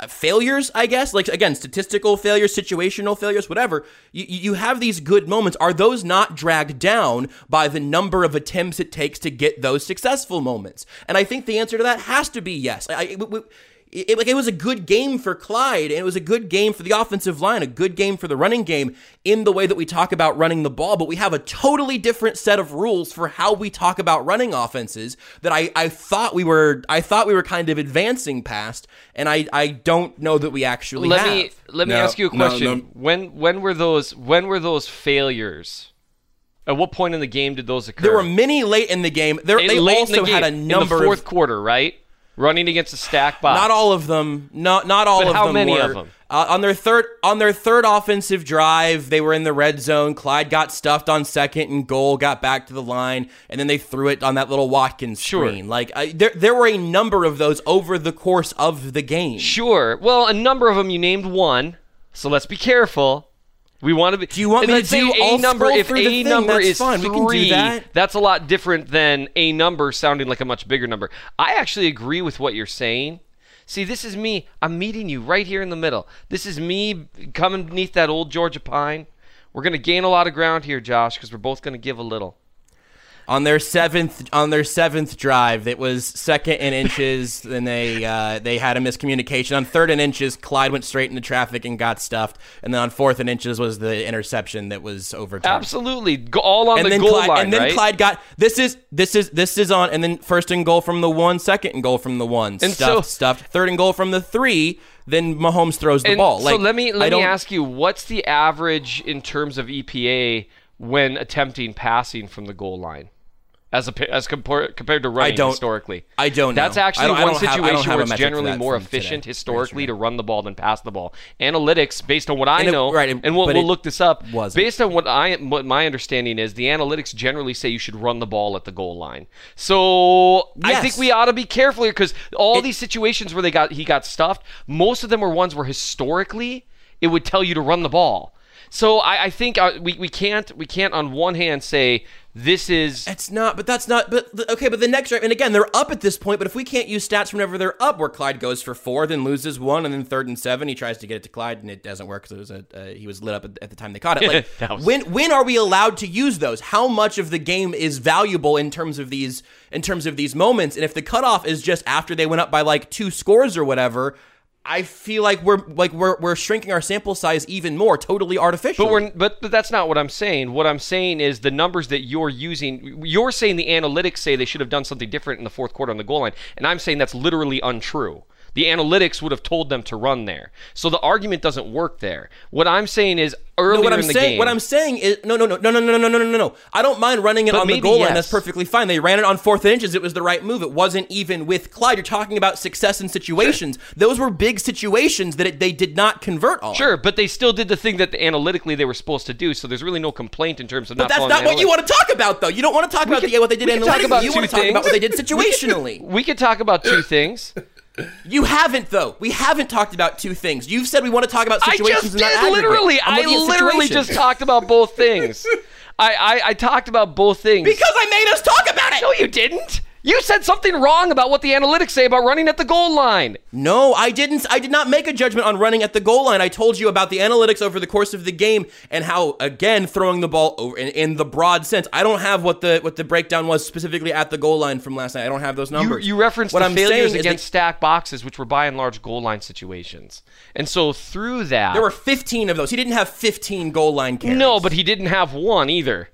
uh, failures i guess? Like again statistical failures situational failures whatever. You, you have these good moments. Are those not dragged down by the number of attempts it takes to get those successful moments? And i think the answer to that has to be yes. I, it, it- it, like it was a good game for Clyde, and it was a good game for the offensive line, a good game for the running game in the way that we talk about running the ball. But we have a totally different set of rules for how we talk about running offenses that I, I thought we were I thought we were kind of advancing past, and I, I don't know that we actually let have. me let me No, ask you a question. no. When when were those when were those failures? At what point in the game did those occur? there were many late in the game. There, they also the had a number in the fourth of quarter, right? Running against a stack box. Not all of them. Not not all But of how them. many were. of them? Uh, on their third on their third offensive drive, they were in the red zone. Clyde got stuffed on second and goal, got back to the line, and then they threw it on that little Watkins Sure. screen. Like I, there, there were a number of those over the course of the game. Sure. Well, a number of them. You named one, so let's be careful. We want to be. Do you want me to do- a number? If a thing, number is fine, we can do three, that. that's a lot different than a number sounding like a much bigger number. I actually agree with what you're saying. See, this is me. I'm meeting you right here in the middle. This is me coming beneath that old Georgia pine. We're gonna gain a lot of ground here, Josh, because we're both gonna give a little. On their seventh on their seventh drive that was second and inches and they uh, they had a miscommunication on third and inches clyde went straight into traffic and got stuffed and then on fourth and inches was the interception that was overturned Absolutely, all on and the then goal Clyde, line, and then right? Clyde got this is this is this is on and then first and goal from the one, second and goal from the one, And stuffed, so- stuffed, third and goal from the three. Then Mahomes throws the ball. so let me let me ask you, what's the average in terms of EPA when attempting passing from the goal line, as a as compar- compared to running don't- historically? I don't know. That's I actually don't- I one don't have- I don't situation have where it's generally more today. efficient Very historically to run the ball than pass the ball. Analytics, based on what I And it- know, right, it- and we'll, we'll look this up. wasn't. Based on what I what my understanding is, the analytics generally say you should run the ball at the goal line. So I think we ought to be careful here because all It- these situations where they got he got stuffed, most of them were ones where historically it would tell you to run the ball. So I, I think uh, we, we can't we can't on one hand say this is It's not, but that's not. But okay, but the next and again, they're up at this point. But if we can't use stats whenever they're up, where Clyde goes for four, then loses one, and then third and seven, he tries to get it to Clyde, and it doesn't work because it was a uh, he was lit up at, at the time they caught it. Like was- when when are we allowed to use those? How much of the game is valuable in terms of these in terms of these moments? And if the cutoff is just after they went up by like two scores or whatever. I feel like we're like we're we're shrinking our sample size even more, totally artificial. But we're but, but that's not what I'm saying. What I'm saying is the numbers that you're using. You're saying the analytics say they should have done something different in the fourth quarter on the goal line, and I'm saying that's literally untrue. The analytics would have told them to run there. So the argument doesn't work there. What I'm saying is earlier No, what I'm in the saying, game. what I'm saying is, no, no, no, no, no, no, no, no, no, no. I don't mind running it on the goal line. That's perfectly fine. They ran it on fourth inches. It was the right move. It wasn't even with Clyde. You're talking about success in situations. Those were big situations that it, they did not convert on. Sure, but they still did the thing that analytically they were supposed to do. So there's really no complaint in terms of But not. that's not the what you want to talk about, though. You don't want to talk about could- the, what they did we analytically. You want to talk about what they did situationally. We could talk about two things. You haven't though. We haven't talked about two things. You've said we want to talk about situations. I just did literally. I literally just talked about both things. I, I I talked about both things. because I made us talk about it. no, you didn't. You said something wrong about what the analytics say about running at the goal line. No, I didn't. I did not make a judgment on running at the goal line. I told you about the analytics over the course of the game and how, again, throwing the ball over in, in the broad sense. I don't have what the what the breakdown was specifically at the goal line from last night. I don't have those numbers. you referenced what the I'm failures saying against that stack boxes, which were by and large goal line situations. And so through that, there were 15 of those. He didn't have 15 goal line carries. no, but he didn't have one either.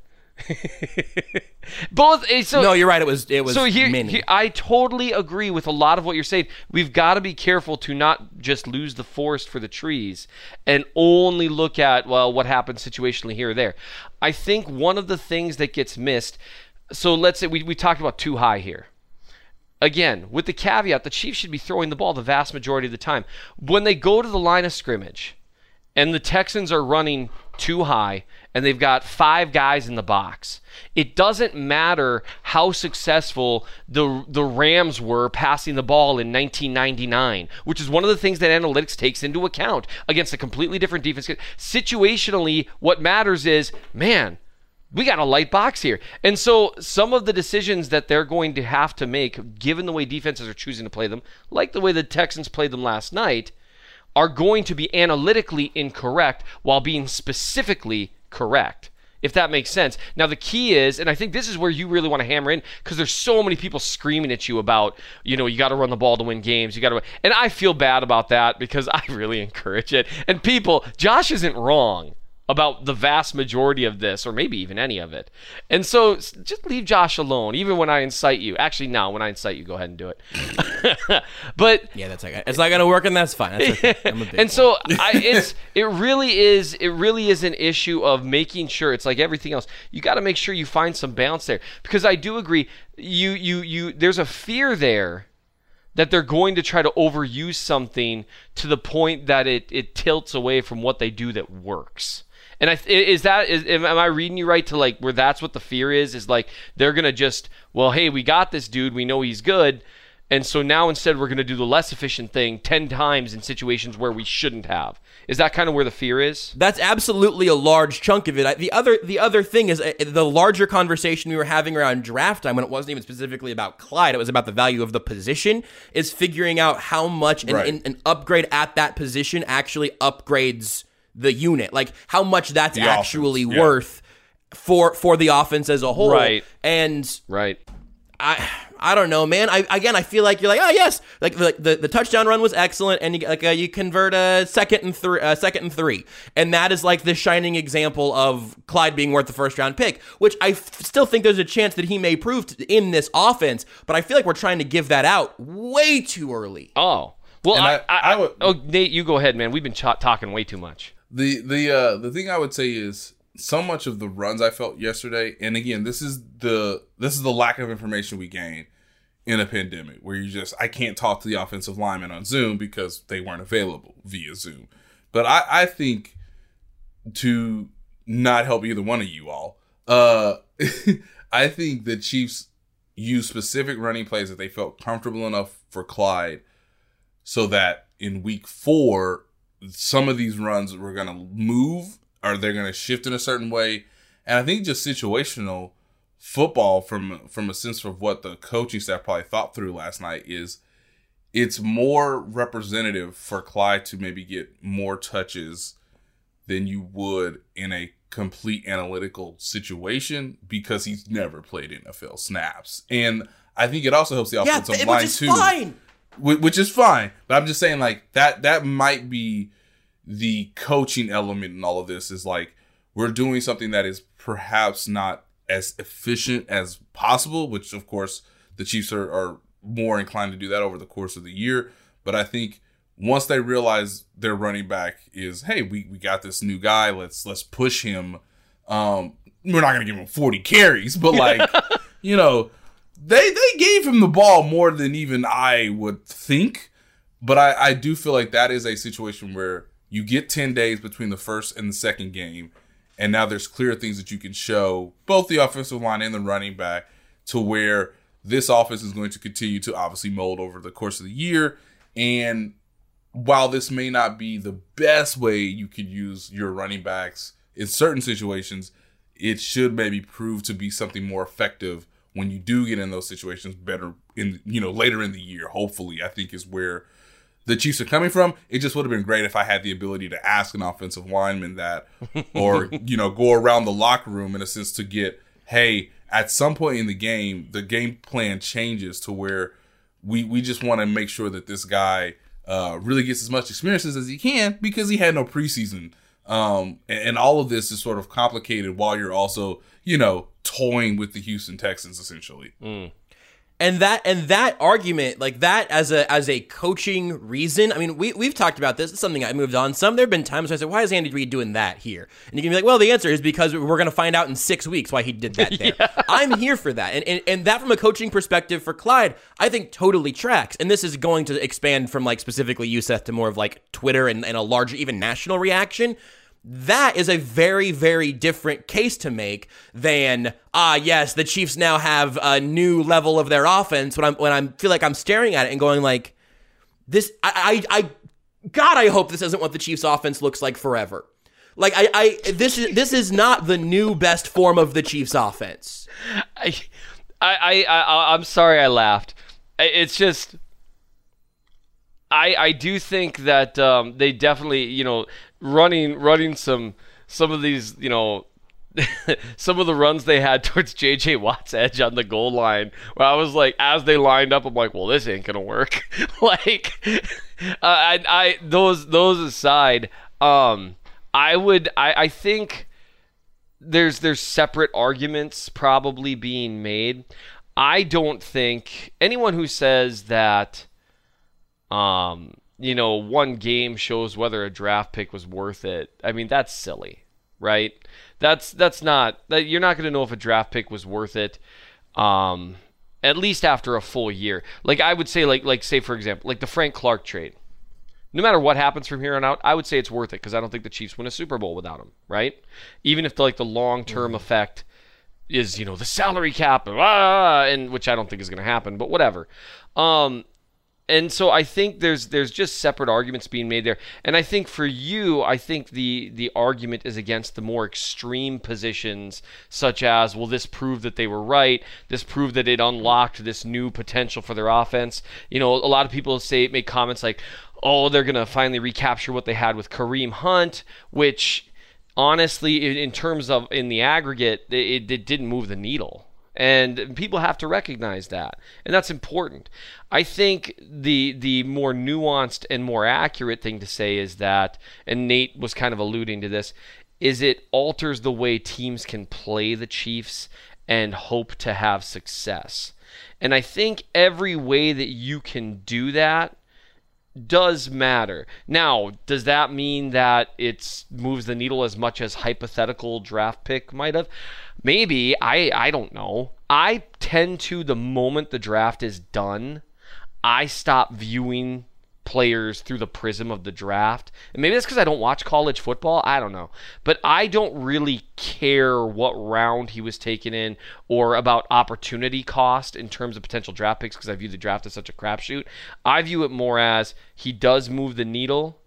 Both. eh, So no, you're right. It was it was so here, many. here- I totally agree with a lot of what you're saying. We've got to be careful to not just lose the forest for the trees and only look at well what happens situationally here or there. I think one of the things that gets missed. So let's say we we talked about too high here. Again, with the caveat, the Chiefs should be throwing the ball the vast majority of the time. When they go to the line of scrimmage, and the Texans are running too high and they've got five guys in the box. It doesn't matter how successful the the Rams were passing the ball in 1999, which is one of the things that analytics takes into account against a completely different defense. Situationally, what matters is, man, we got a light box here. And so some of the decisions that they're going to have to make, given the way defenses are choosing to play them, like the way the Texans played them last night, are going to be analytically incorrect while being specifically correct. If that makes sense. Now the key is, and I think this is where you really want to hammer in, because there's so many people screaming at you about, you know, you got to run the ball to win games. You got to, and I feel bad about that because I really encourage it. And people, Josh isn't wrong about the vast majority of this, or maybe even any of it. And so just leave Josh alone, even when I incite you. Actually, no, when I incite you, go ahead and do it. but yeah, that's okay. It's not gonna work, and that's fine. That's okay. I'm a big and so I, it's it really is it really is an issue of making sure it's like everything else you got to make sure you find some balance there because i do agree you you you there's a fear there that they're going to try to overuse something to the point that it it tilts away from what they do that works and I, is that is am I reading you right to like where that's what the fear is is like they're gonna just well hey we got this dude we know he's good and so now instead we're going to do the less efficient thing 10 times in situations where we shouldn't have. Is that kind of where the fear is? That's absolutely a large chunk of it. The other the other thing is uh, the larger conversation we were having around draft time when it wasn't even specifically about Clyde, it was about the value of the position. Is figuring out how much an, Right. an, an upgrade at that position actually upgrades the unit, like how much that's The actually offense, yeah. worth for for the offense as a whole. Right. And Right. I I don't know, man. I again, I feel like you're like, oh yes, like the the, the touchdown run was excellent, and you like uh, you convert a second and three, uh, second and three, and that is like the shining example of Clyde being worth the first round pick, which I f- still think there's a chance that he may prove t- in this offense, but I feel like we're trying to give that out way too early. Oh. Well, And I, I- I, I would- Oh, Nate, you go ahead, man. We've been ch- talking way too much. The the uh the thing I would say is so much of the runs I felt yesterday, and again, this is the this is the lack of information we gain in a pandemic where you just I can't talk to the offensive lineman on Zoom because they weren't available via Zoom. But I, I think to not help either one of you all, uh I think the Chiefs used specific running plays that they felt comfortable enough for Clyde so that in week four some of these runs were going to move or they're going to shift in a certain way and i think just situational football from from a sense of what the coaching staff probably thought through last night is it's more representative for Clyde to maybe get more touches than you would in a complete analytical situation because he's never played NFL snaps. And I think it also helps the Yeah, offensive th- line too fine. Whi- which is fine. But I'm just saying, like that that might be the coaching element in all of this. Is like we're doing something that is perhaps not as efficient as possible. Which of course the Chiefs are, are more inclined to do that over the course of the year. But I think once they realize their running back is, hey, we, we got this new guy, let's let's push him. Um, we're not gonna give him 40 carries, but like, you know, they they gave him the ball more than even I would think. But I, I do feel like that is a situation where you get 10 days between the first and the second game, and now there's clear things that you can show both the offensive line and the running back to where this offense is going to continue to obviously mold over the course of the year. And while this may not be the best way you could use your running backs in certain situations, it should maybe prove to be something more effective when you do get in those situations better in you know later in the year hopefully i think is where the chiefs are coming from. It just would have been great if i had the ability to ask an offensive lineman that or you know go around the locker room in a sense to get hey at some point in the game the game plan changes to where we we just want to make sure that this guy uh, really gets as much experiences as he can because he had no preseason. Um, and, and all of this is sort of complicated while you're also you know toying with the Houston Texans essentially. Mm. And that and that argument, like that as a as a coaching reason, I mean, we we've talked about this. It's something I moved on. Some there have been times where I said, "Why is Andy Reid doing that here?" And you can be like, "Well, the answer is because we're going to find out in six weeks why he did that there." yeah. I'm here for that, and, and and that from a coaching perspective for Clyde, I think totally tracks. And this is going to expand from like specifically you, Seth, to more of like Twitter and, and a larger, even national reaction that is a very very different case to make than ah yes the chiefs now have a new level of their offense when i'm when i feel like i'm staring at it and going like this i i, I god i hope this isn't what the chiefs offense looks like forever. Like I, I this is this is not the new best form of the chiefs offense. I i i, I i'm sorry i laughed. It's just I, I do think that um, they definitely you know running running some some of these, you know, some of the runs they had towards JJ Watt's edge on the goal line, where I was like, as they lined up, I'm like, well, this ain't gonna work. like, uh, I, I, those, those aside, um, I would, I, I think there's, there's separate arguments probably being made. I don't think anyone who says that, um, you know, one game shows whether a draft pick was worth it. I mean, that's silly, right? That's that's not that you're not going to know if a draft pick was worth it. Um, at least after a full year. Like I would say, like like say for example, like the Frank Clark trade. No matter what happens from here on out, I would say it's worth it because I don't think the Chiefs win a Super Bowl without him, right? Even if the, like the long term mm-hmm. effect is you know the salary cap, and which I don't think is going to happen, but whatever. Um, and so I think there's there's just separate arguments being made there. And I think for you, I think the the argument is against the more extreme positions, such as, well, this proved that they were right. This proved that it unlocked this new potential for their offense. You know, a lot of people say make comments like, oh, they're gonna finally recapture what they had with Kareem Hunt, which honestly, in, in terms of in the aggregate, it, it didn't move the needle and people have to recognize that and that's important i think the the more nuanced and more accurate thing to say is that and nate was kind of alluding to this is it alters the way teams can play the chiefs and hope to have success and i think every way that you can do that does matter. Now, does that mean that it moves the needle as much as hypothetical draft pick might have? Maybe. I I don't know. I tend to the moment the draft is done, I stop viewing players through the prism of the draft. And maybe that's because I don't watch college football. I don't know. But I don't really care what round he was taken in or about opportunity cost in terms of potential draft picks because I view the draft as such a crapshoot. I view it more as he does move the needle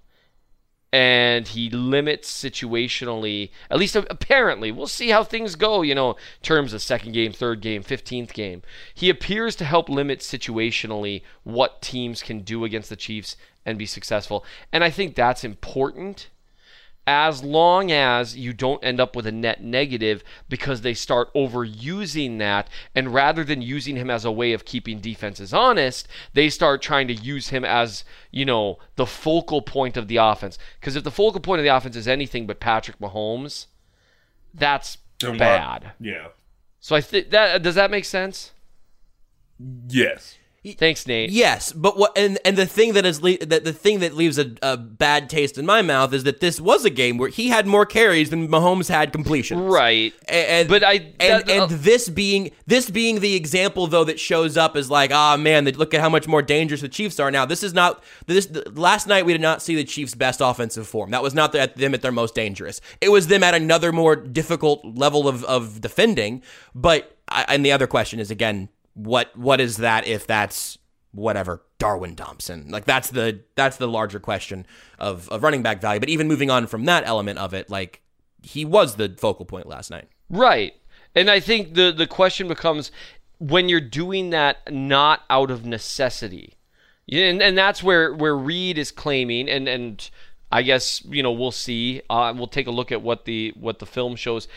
and he limits situationally at least apparently. We'll see how things go you know terms of second game third game 15th game. He appears to help limit situationally what teams can do against the chiefs and be successful. And i think that's important as long as you don't end up with a net negative because they start overusing that. And rather than using him as a way of keeping defenses honest, they start trying to use him as, you know, the focal point of the offense. Because if the focal point of the offense is anything but Patrick Mahomes, that's bad. Yeah. So I think that does that make sense? Yes. Thanks, Nate. Yes, but what and and the thing that is le- that the thing that leaves a, a bad taste in my mouth is that this was a game where he had more carries than Mahomes had completions. Right. And, and But I- and, that- and uh, this being this being the example though that shows up as like ah man look at how much more dangerous the Chiefs are now. This is not this last night we did not see the Chiefs' best offensive form. That was not the, at them at their most dangerous. It was them at another more difficult level of of defending. But I, and the other question is again what what is that if that's whatever Darwin Thompson like that's the that's the larger question of of running back value but even moving on from that element of it like he was the focal point last night Right. And I think the the question becomes when you're doing that not out of necessity. And and that's where where Reid is claiming and and I guess, you know, we'll see. Uh, we'll take a look at what the what the film shows.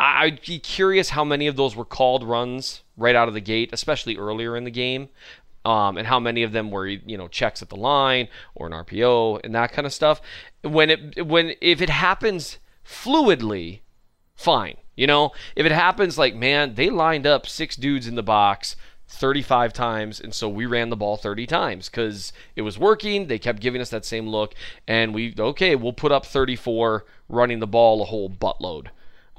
I- I'd be curious how many of those were called runs right out of the gate, especially earlier in the game, um, and how many of them were you know checks at the line or an RPO and that kind of stuff. When it when if it happens fluidly, fine. You know, if it happens like, man, they lined up six dudes in the box 35 times, and so we ran the ball 30 times because it was working. They kept giving us that same look, and we, okay, we'll put up 34 running the ball a whole buttload.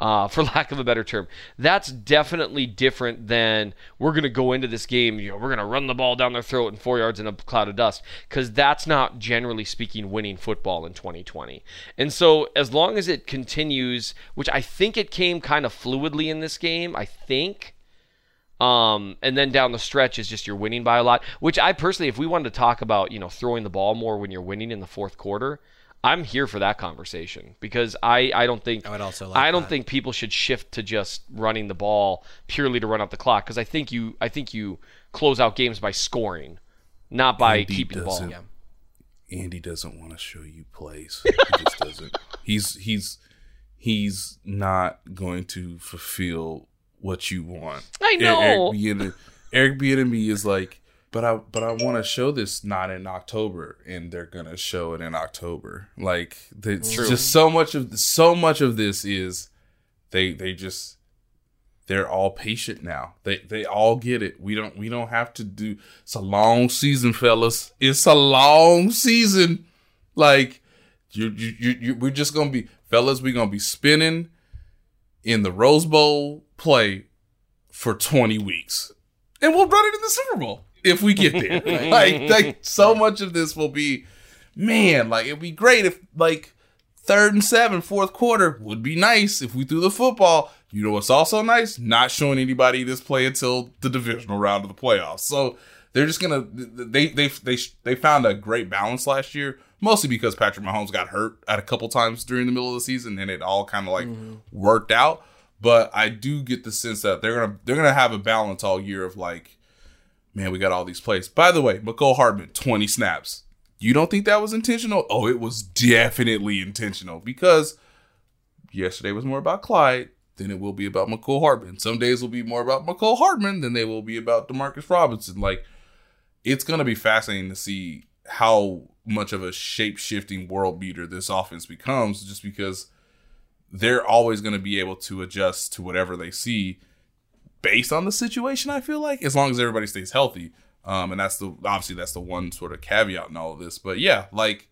Uh, for lack of a better term, that's definitely different than we're going to go into this game. You know, we're going to run the ball down their throat in four yards in a cloud of dust, because that's not generally speaking winning football in 2020. And so, as long as it continues, which I think it came kind of fluidly in this game, I think. Um, and then down the stretch is just you're winning by a lot. Which I personally, if we wanted to talk about, you know, throwing the ball more when you're winning in the fourth quarter, I'm here for that conversation because I, I don't think I would also like I don't that. think people should shift to just running the ball purely to run out the clock because I think you I think you close out games by scoring, not by Andy keeping the ball. doesn't- Andy doesn't want to show you plays. He just doesn't. He's he's he's not going to fulfill what you want. I know. Eric Bieniemy, Eric Bieniemy is like, but I but I want to show this not in October, and they're gonna show it in October. Like it's just so much of so much of this is they they just they're all patient now. They they all get it. We don't we don't have to do. It's a long season, fellas. It's a long season. Like you you you, you we're just gonna be fellas. We're gonna be spinning in the Rose Bowl play for twenty weeks, and we'll run it in the Super Bowl if we get there. like like so much of this will be, man. Like it'd be great if like third and seven, fourth quarter would be nice if we threw the football. You know what's also nice? Not showing anybody this play until the divisional round of the playoffs. So they're just gonna they they they they found a great balance last year, mostly because Patrick Mahomes got hurt at a couple times during the middle of the season, and it all kind of like mm-hmm. worked out. But I do get the sense that they're gonna they're gonna have a balance all year of like, man, we got all these plays. By the way, Mecole Hardman, twenty snaps. You don't think that was intentional? Oh, it was definitely intentional because yesterday was more about Clyde than it will be about Mecole Hardman. Some days will be more about Mecole Hardman than they will be about Demarcus Robinson. Like, it's going to be fascinating to see how much of a shape shifting world beater this offense becomes just because they're always going to be able to adjust to whatever they see based on the situation. I feel like as long as everybody stays healthy, um, and that's the obviously that's the one sort of caveat in all of this. But yeah, like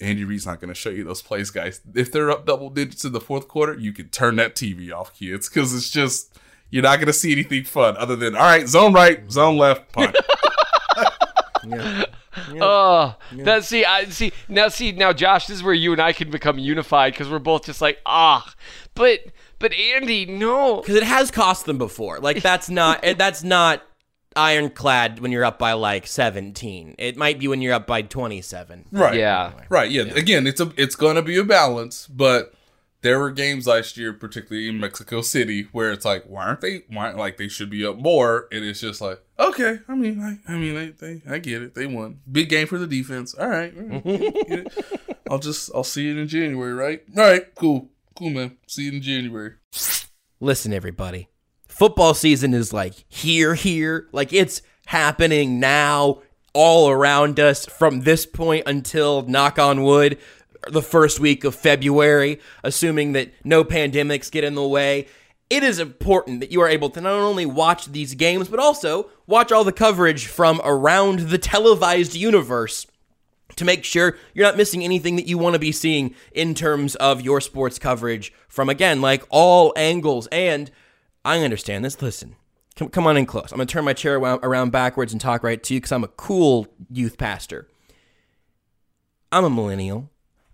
Andy Reid's not going to show you those plays, guys. If they're up double digits in the fourth quarter, you can turn that TV off, kids, because it's just you're not going to see anything fun other than all right, zone right, zone left, punt. Yeah. Oh, that see, I see now. See now, Josh, this is where you and I can become unified because we're both just like ah, but but Andy, no, because it has cost them before. Like that's not that's not ironclad when you're up by like 17. It might be when you're up by 27. right? yeah, Right. Yeah. Again, it's a it's going to be a balance, but there were games last year, particularly in Mexico City, where it's like, why aren't they? Why aren't like they should be up more? And it's just like, okay, I mean, I, I mean, they, they, I get it. They won. Big game for the defense. All right. all right. I'll just I'll see it in January, right? All right. Cool. Cool, man. See you in January. Listen, everybody. Football season is like here, here. Like it's happening now, all around us from this point until, knock on wood, the first week of February, assuming that no pandemics get in the way. it is important that you are able to not only watch these games, but also watch all the coverage from around the televised universe to make sure you're not missing anything that you want to be seeing in terms of your sports coverage from, again, like all angles. And I understand this. Listen, come, come on in close. I'm going to turn my chair around backwards and talk right to you because I'm a cool youth pastor. I'm a millennial.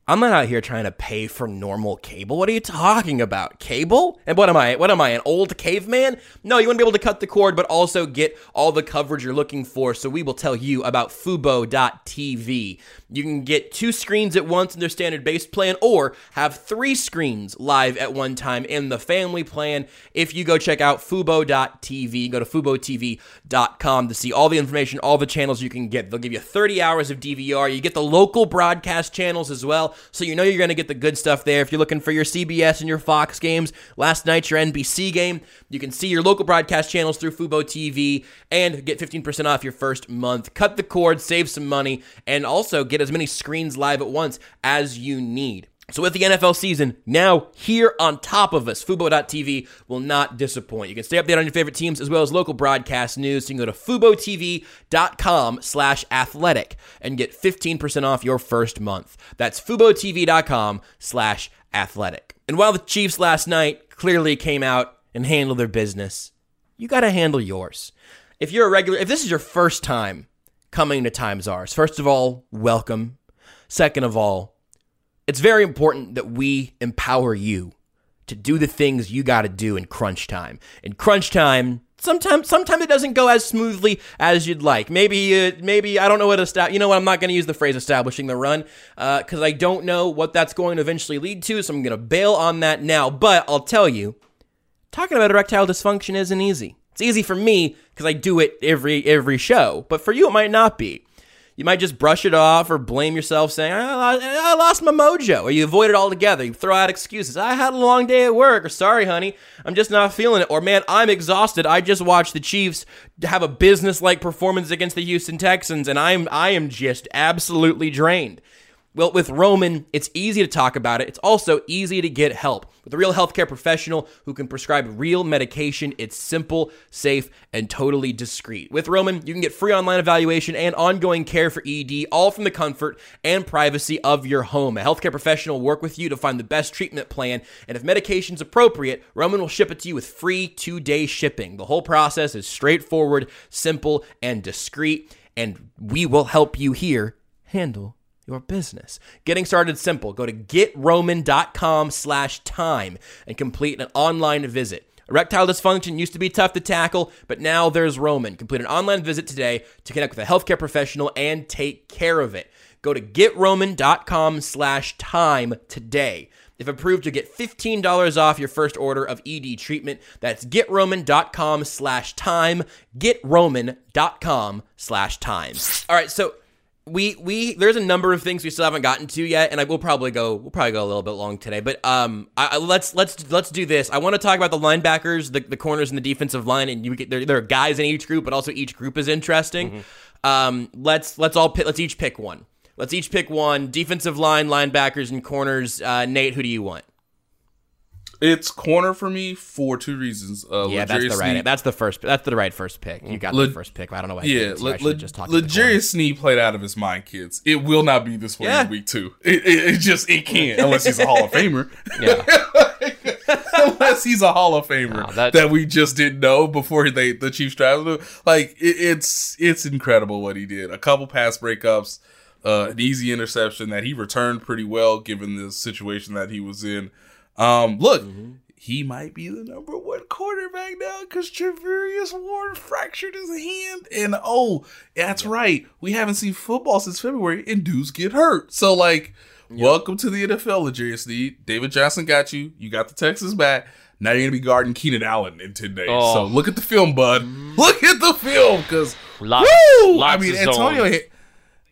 I'm not out here trying to pay for normal cable. What are you talking about? Cable? And what am I? What am I, an old caveman? No, you want to be able to cut the cord, but also get all the coverage you're looking for. So we will tell you about Fubo.tv. You can get two screens at once in their standard base plan, or have three screens live at one time in the family plan. If you go check out Fubo.tv, go to FuboTV.com to see all the information, all the channels you can get. They'll give you 30 hours of DVR. You get the local broadcast channels as well so you know you're going to get the good stuff there. If you're looking for your CBS and your Fox games, last night your NBC game, you can see your local broadcast channels through Fubo TV and get 15% off your first month. Cut the cord, save some money, and also get as many screens live at once as you need. So with the NFL season now here on top of us, Fubo.tv will not disappoint. You can stay updated on your favorite teams as well as local broadcast news. You can go to FuboTV.com slash athletic and get 15% off your first month. That's FuboTV.com slash athletic. And while the Chiefs last night clearly came out and handled their business, you got to handle yours. If you're a regular, if this is your first time coming to Time's Yours, first of all, welcome. Second of all, it's very important that we empower you to do the things you got to do in crunch time. In crunch time, sometimes sometimes it doesn't go as smoothly as you'd like. Maybe uh, maybe I don't know what esta- you know what I'm not going to use the phrase establishing the run because uh, I don't know what that's going to eventually lead to. So I'm going to bail on that now. But I'll tell you, talking about erectile dysfunction isn't easy. It's easy for me because I do it every every show, but for you it might not be you might just brush it off or blame yourself saying, I, lost my mojo, or you avoid it altogether. You throw out excuses. I had a long day at work, or sorry, honey, I'm just not feeling it, or man, I'm exhausted. I just watched the Chiefs have a business like performance against the Houston Texans, and I'm I am just absolutely drained. Well, with Roman, it's easy to talk about it. It's also easy to get help. With a real healthcare professional who can prescribe real medication, it's simple, safe, and totally discreet. With Roman, you can get free online evaluation and ongoing care for ED, all from the comfort and privacy of your home. A healthcare professional will work with you to find the best treatment plan, and if medication's appropriate, Roman will ship it to you with free two day shipping. The whole process is straightforward, simple, and discreet, and we will help you here handle your business. Getting started simple. Go to getroman.com slash time and complete an online visit. Erectile dysfunction used to be tough to tackle, but now there's Roman. Complete an online visit today to connect with a healthcare professional and take care of it. Go to getroman.com slash time today. If approved, you'll get $15 off your first order of ED treatment. That's getroman.com slash time. Getroman.com slash time. All right, so we we there's a number of things we still haven't gotten to yet, and I will probably go we'll probably go a little bit long today. But um, I, I, let's let's let's do this. I want to talk about the linebackers, the, the corners, and the defensive line, and you get there, there are guys in each group, but also each group is interesting. Mm-hmm. Um, let's let's all pick, let's each pick one. Let's each pick one. Defensive line, linebackers, and corners. Uh, Nate, who do you want? It's corner for me for two reasons. Uh, yeah, that's the right. That's the first. That's the right first pick. You got Le- the first pick. I don't know why. Yeah, Le- Le- just talk. L'Jarius Sneed played out of his mind, kids. It will not be this way yeah. in week two. It, it, it, just it can't unless he's a Hall of Famer. Yeah. unless he's a Hall of Famer that, that, we just didn't know before they the Chiefs drafted him. Like it, it's it's incredible what he did. A couple pass breakups, uh, an easy interception that he returned pretty well given the situation that he was in. Um, look, mm-hmm. he might be the number one quarterback now because Charvarius Ward fractured his hand. And oh, that's yeah. right. We haven't seen football since February, and dudes get hurt. So, like, welcome to the NFL, L'Jarius Sneed. David Johnson got you. You got the Texans back. Now you're gonna be guarding Keenan Allen in ten days. Oh. So look at the film, bud. Mm-hmm. Look at the film, because woo! I mean, Antonio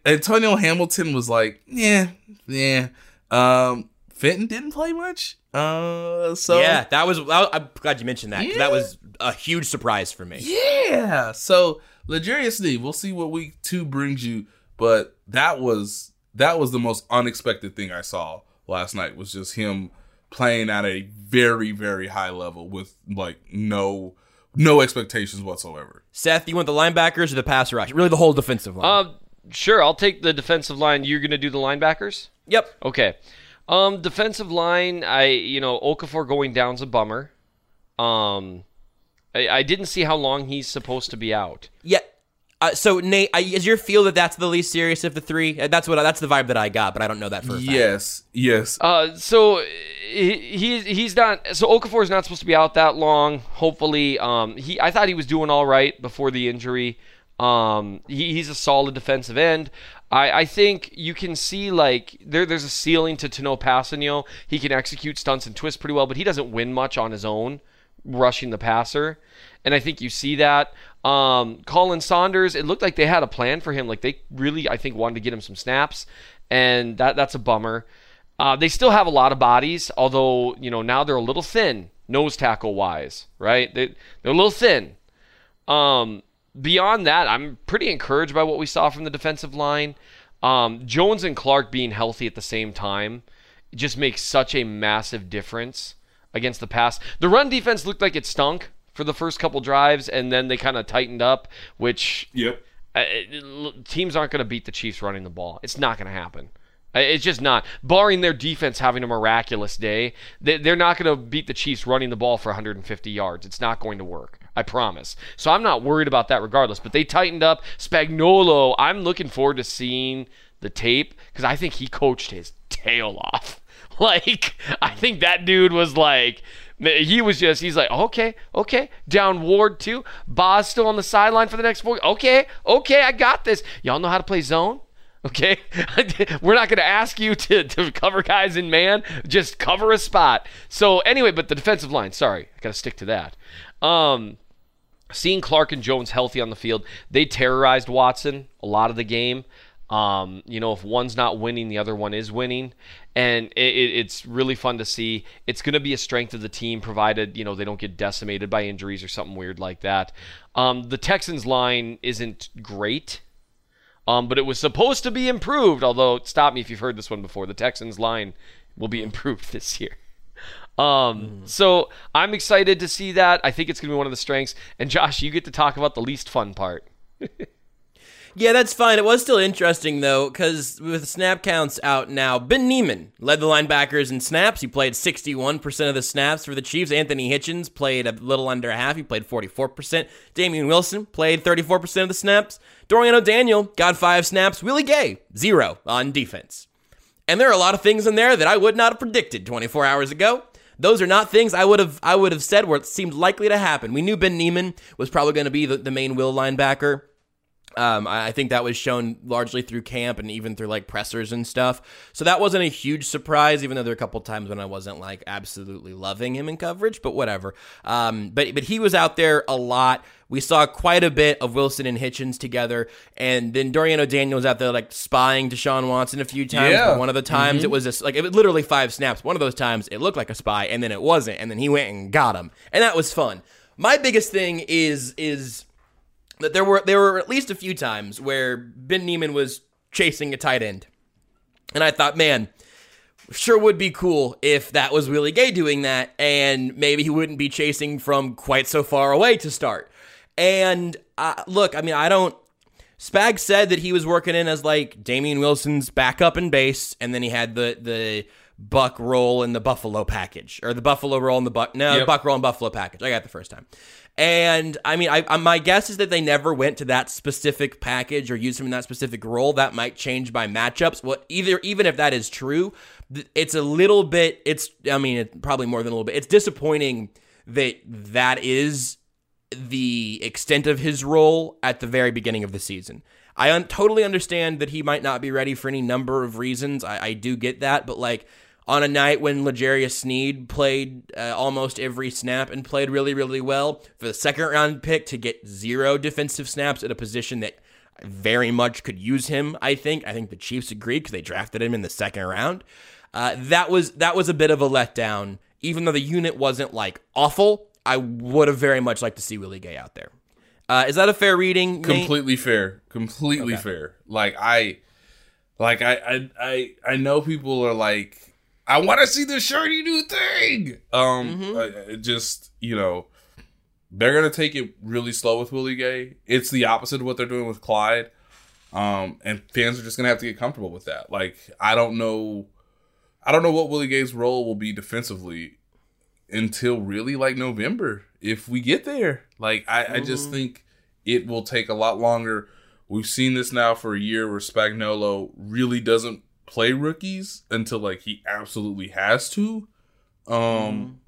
Antonio Hamilton was like, yeah, yeah. Um, Fenton didn't play much. Uh, so yeah, that was. I'm glad you mentioned that. Yeah. That was a huge surprise for me. Yeah. So L'Jarius Sneed, we'll see what week two brings you, but that was that was the most unexpected thing I saw last night. Was just him playing at a very very high level with like no no expectations whatsoever. Seth, you want the linebackers or the pass rush? Really, the whole defensive line. Uh, sure, I'll take the defensive line. You're gonna do the linebackers. yep. Okay. Um, defensive line, I you know Okafor going down's a bummer. Um, I, I didn't see how long he's supposed to be out. Yeah. Uh, so Nate, I, is your feel that that's the least serious of the three? Uh, That's what that's the vibe that I got, but I don't know that for a fact. Yes, yes. Uh, so he, he he's not. So Okafor is not supposed to be out that long. Hopefully, um, he I thought he was doing all right before the injury. Um, he, he's a solid defensive end. I, I think you can see like there there's a ceiling to Tanoh Kpassagnon. He can execute stunts and twists pretty well, but he doesn't win much on his own rushing the passer. And I think you see that. Um, Khalen Saunders, it looked like they had a plan for him. Like they really, I think, wanted to get him some snaps, and that that's a bummer. Uh, they still have a lot of bodies, although you know now they're a little thin, nose tackle wise, right? They they're a little thin. Um, beyond that, I'm pretty encouraged by what we saw from the defensive line. Um, Jones and Clark being healthy at the same time just makes such a massive difference against the pass. The run defense looked like it stunk for the first couple drives, and then they kind of tightened up, which Yep. uh, teams aren't going to beat the Chiefs running the ball. It's not going to happen. Uh, It's just not. Barring their defense having a miraculous day, they- they're not going to beat the Chiefs running the ball for 150 yards. It's not going to work. I promise. So I'm not worried about that regardless. But they tightened up. Spagnuolo, I'm looking forward to seeing the tape because I think he coached his tail off. Like, I think that dude was like, he was just, he's like, okay, okay, down Ward too. Boz still on the sideline for the next four. Okay, okay, I got this. Y'all know how to play zone? Okay, we're not going to ask you to, to cover guys in man. Just cover a spot. So anyway, but the defensive line. Sorry, I got to stick to that. Um, seeing Clark and Jones healthy on the field, they terrorized Watson a lot of the game. Um, you know, if one's not winning, the other one is winning, and it, it, it's really fun to see. It's going to be a strength of the team, provided you know they don't get decimated by injuries or something weird like that. Um, the Texans line isn't great. Um, but it was supposed to be improved. Although, stop me if you've heard this one before. The Texans line will be improved this year. Um, so I'm excited to see that. I think it's going to be one of the strengths. And Josh, you get to talk about the least fun part. Yeah, that's fine. It was still interesting though, because with snap counts out now, Ben Niemann led the linebackers in snaps. He played 61% of the snaps for the Chiefs. Anthony Hitchens played a little under half. He played 44%. Damien Wilson played 34% of the snaps. Dorian O'Daniel got five snaps. Willie Gay, zero on defense. And there are a lot of things in there that I would not have predicted 24 hours ago. Those are not things I would have I would have said were seemed likely to happen. We knew Ben Niemann was probably going to be the, the main will linebacker. Um, I think that was shown largely through camp and even through like pressers and stuff. So that wasn't a huge surprise, even though there were a couple times when I wasn't like absolutely loving him in coverage, but whatever. Um, but but he was out there a lot. We saw quite a bit of Wilson and Hitchens together, and then Dorian O'Daniel was out there like spying Deshaun Watson a few times. Yeah. One of the times it was just like it was literally five snaps. One of those times it looked like a spy, and then it wasn't, and then he went and got him, and that was fun. My biggest thing is is that there were there were at least a few times where Ben Niemann was chasing a tight end, and I thought, man, sure would be cool if that was Willie Gay doing that, and maybe he wouldn't be chasing from quite so far away to start. And uh, look, I mean, I don't. Spag said that he was working in as like Damien Wilson's backup and base, and then he had the the Buck role and the Buffalo package, or the Buffalo role and the Buck no Yep. Buck role and Buffalo package. I got it the first time. And I mean, I, I my guess is that they never went to that specific package or used him in that specific role. That might change by matchups. Well, either even if that is true, it's a little bit. It's I mean, it, probably more than a little bit. It's disappointing that that is the extent of his role at the very beginning of the season. I un- totally understand that he might not be ready for any number of reasons. I, I do get that, but like on a night when L'Jarius Sneed played uh, almost every snap and played really, really well for the second round pick to get zero defensive snaps at a position that very much could use him. I think. I think the Chiefs agreed because they drafted him in the second round. Uh, that was that was a bit of a letdown. Even though the unit wasn't like awful, I would have very much liked to see Willie Gay out there. Uh, is that a fair reading? Nate? completely fair completely fair like i like I, I i i know people are like I want to see the shirty new thing. Um, mm-hmm. just you know, they're gonna take it really slow with Willie Gay. It's the opposite of what they're doing with Clyde. Um, and fans are just gonna have to get comfortable with that. Like, I don't know, I don't know what Willie Gay's role will be defensively until really like November if we get there. Like, I, mm-hmm. I just mm-hmm. think it will take a lot longer. We've seen this now for a year where Spagnuolo really doesn't play rookies until like he absolutely has to. Um,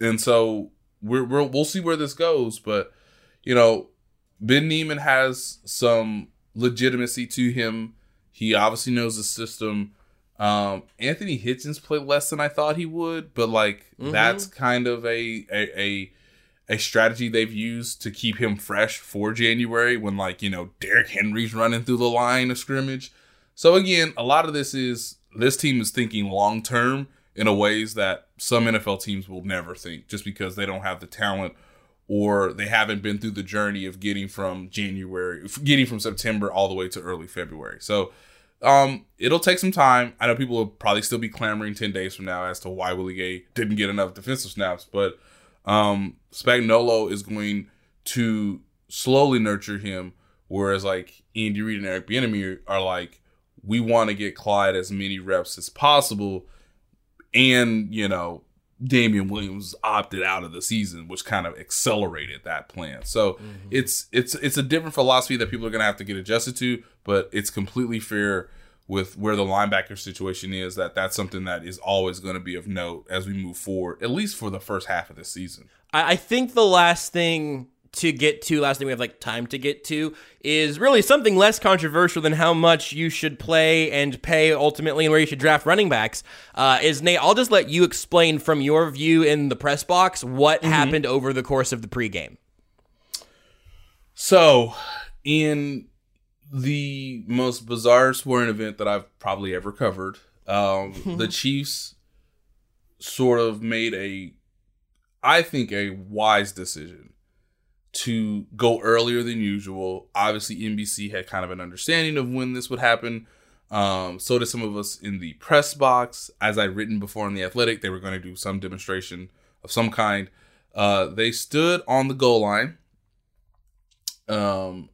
mm. and so we're, we're we'll see where this goes, but you know, Ben Niemann has some legitimacy to him. He obviously knows the system. Um, Anthony Hitchens played less than I thought he would, but like mm-hmm. that's kind of a, a a a strategy they've used to keep him fresh for January when like you know Derrick Henry's running through the line of scrimmage. So again, a lot of this is this team is thinking long term in a ways that some NFL teams will never think just because they don't have the talent or they haven't been through the journey of getting from January, getting from September all the way to early February. So um, it'll take some time. I know people will probably still be clamoring 10 days from now as to why Willie Gay didn't get enough defensive snaps, but um, Spagnuolo is going to slowly nurture him, whereas like Andy Reid and Eric Bieniemy are like, we want to get Clyde as many reps as possible. And, you know, Damien Williams opted out of the season, which kind of accelerated that plan. So mm-hmm. it's it's it's a different philosophy that people are gonna have to get adjusted to, but it's completely fair with where the linebacker situation is that that's something that is always going to be of note as we move forward, at least for the first half of the season. I think the last thing to get to last thing we have like time to get to is really something less controversial than how much you should play and pay ultimately and where you should draft running backs uh, is nate i'll just let you explain from your view in the press box what mm-hmm. happened over the course of the pregame so in the most bizarre sporting event that i've probably ever covered um, the chiefs sort of made a i think a wise decision to go earlier than usual. Obviously, NBC had kind of an understanding of when this would happen. Um, so did some of us in the press box. As I'd written before in the Athletic, they were going to do some demonstration of some kind. Uh, they stood on the goal line. Um,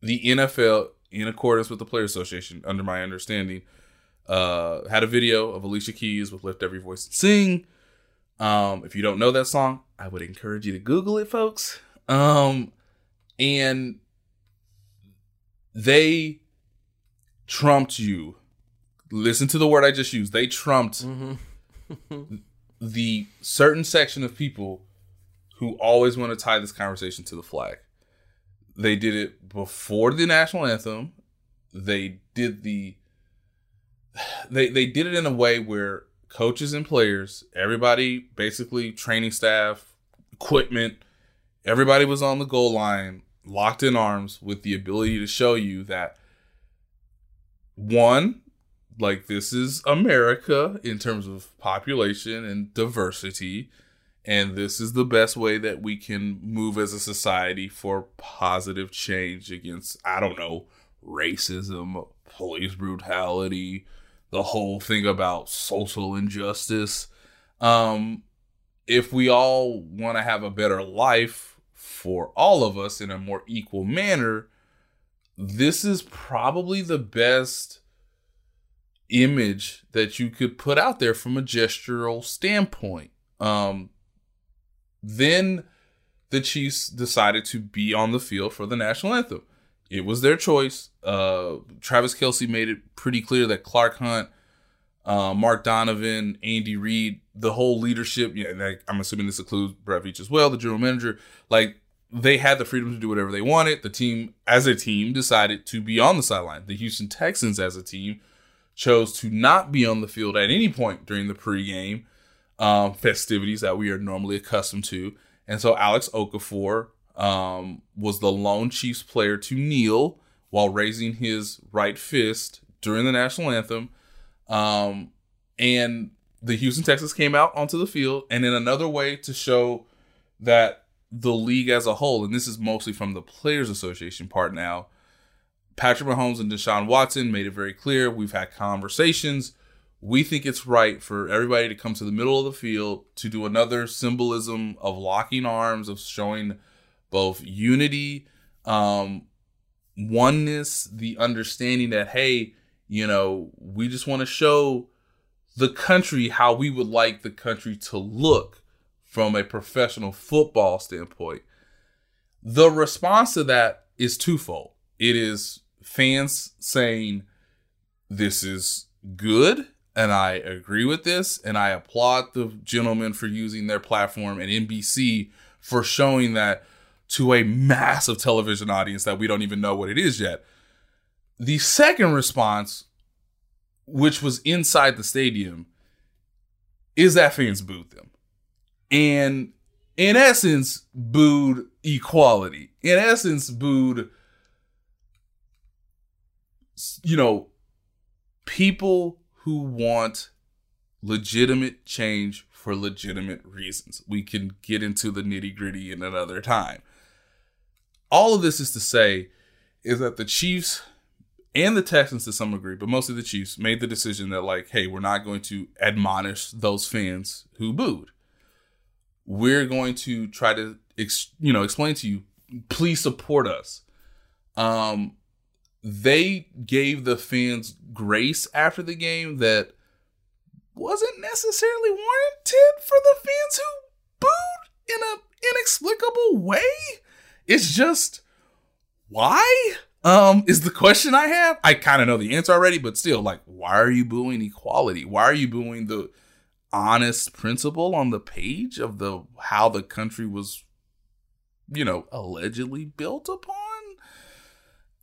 the NFL, in accordance with the Player Association, under my understanding, uh, had a video of Alicia Keys with "Lift Every Voice and Sing." Um, if you don't know that song, I would encourage you to Google it, folks. Um, and they trumped you. Listen to the word I just used. They trumped mm-hmm. the certain section of people who always want to tie this conversation to the flag. They did it before the national anthem. They did the they they did it in a way where coaches and players, everybody, basically training staff, equipment, everybody was on the goal line, locked in arms with the ability to show you that one, like this is America in terms of population and diversity. And this is the best way that we can move as a society for positive change against, I don't know, racism, police brutality, the whole thing about social injustice. Um, if we all want to have a better life, for all of us in a more equal manner, this is probably the best image that you could put out there from a gestural standpoint. Um, then the Chiefs decided to be on the field for the national anthem. It was their choice. Uh, Travis Kelce made it pretty clear that Clark Hunt, uh, Mark Donovan, Andy Reid, the whole leadership, yeah, I'm assuming this includes Brett Veach as well, the general manager, like they had the freedom to do whatever they wanted. The team, as a team, decided to be on the sideline. The Houston Texans, as a team, chose to not be on the field at any point during the pregame um, festivities that we are normally accustomed to. And so Alex Okafor um, was the lone Chiefs player to kneel while raising his right fist during the national anthem. Um, and the Houston Texans came out onto the field. And in another way to show that the league as a whole, and this is mostly from the Players Association part now. Patrick Mahomes and Deshaun Watson made it very clear. We've had conversations. we think it's right for everybody to come to the middle of the field to do another symbolism of locking arms, of showing both unity, um, oneness, the understanding that, hey, you know, we just want to show the country how we would like the country to look from a professional football standpoint. The response to that is twofold. It is fans saying, this is good and I agree with this, and I applaud the gentlemen for using their platform and NBC for showing that to a massive television audience that we don't even know what it is yet. The second response, which was inside the stadium, is that fans booed them. And in essence, booed equality. In essence, booed, you know, people who want legitimate change for legitimate reasons. We can get into the nitty gritty in another time. All of this is to say is that the Chiefs and the Texans to some degree, but mostly the Chiefs, made the decision that, like, hey, we're not going to admonish those fans who booed. We're going to try to, ex- you know, explain to you, please support us. Um, they gave the fans grace after the game that wasn't necessarily warranted for the fans who booed in an inexplicable way. It's just why? Um, is the question I have. I kind of know the answer already, but still, like, why are you booing equality? Why are you booing the honest principle on the page of the how the country was, you know, allegedly built upon?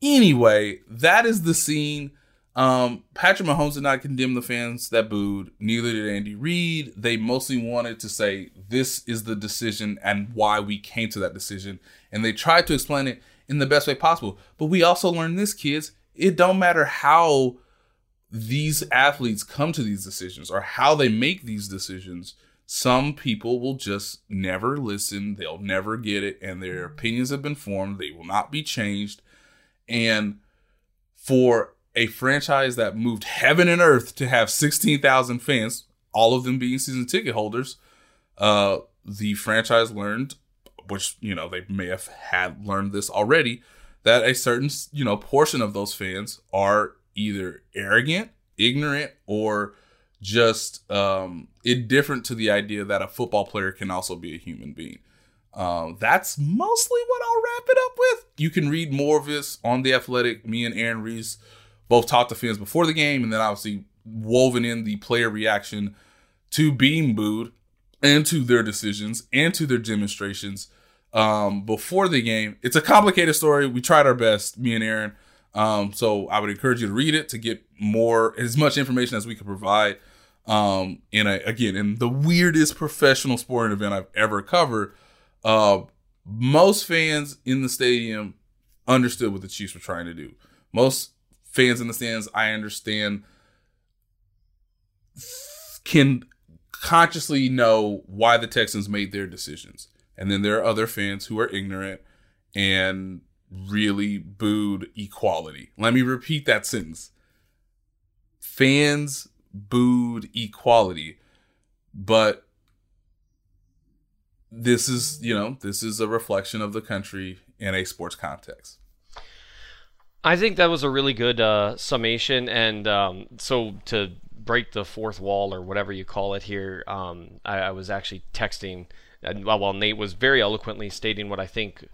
Anyway, that is the scene. Um, Patrick Mahomes did not condemn the fans that booed. Neither did Andy Reid. They mostly wanted to say this is the decision and why we came to that decision, and they tried to explain it in the best way possible. But we also learned this, kids. It don't matter how these athletes come to these decisions or how they make these decisions. Some people will just never listen. They'll never get it, and their opinions have been formed. They will not be changed and for a franchise that moved heaven and earth to have 16,000 fans, all of them being season ticket holders, uh, the franchise learned, which, you know, they may have had learned this already, that a certain, you know, portion of those fans are either arrogant, ignorant, or just um, indifferent to the idea that a football player can also be a human being. Um, that's mostly what I'll wrap it up with. You can read more of this on the Athletic. Me and Aaron Reiss both talked to fans before the game, and then obviously woven in the player reaction to being booed and to their decisions and to their demonstrations um, before the game. It's a complicated story. We tried our best, me and Aaron. Um, so I would encourage you to read it to get more as much information as we could provide. Um, in a again in the weirdest professional sporting event I've ever covered uh, most fans in the stadium understood what the Chiefs were trying to do. Most fans in the stands, I understand, can consciously know why the Texans made their decisions. And then there are other fans who are ignorant and really booed equality. Let me repeat that sentence. Fans booed equality, but this is you know this is a reflection of the country in a sports context i think that was a really good uh, summation and um, so to break the fourth wall or whatever you call it here um, I, I, was actually texting and while nate was very eloquently stating what i think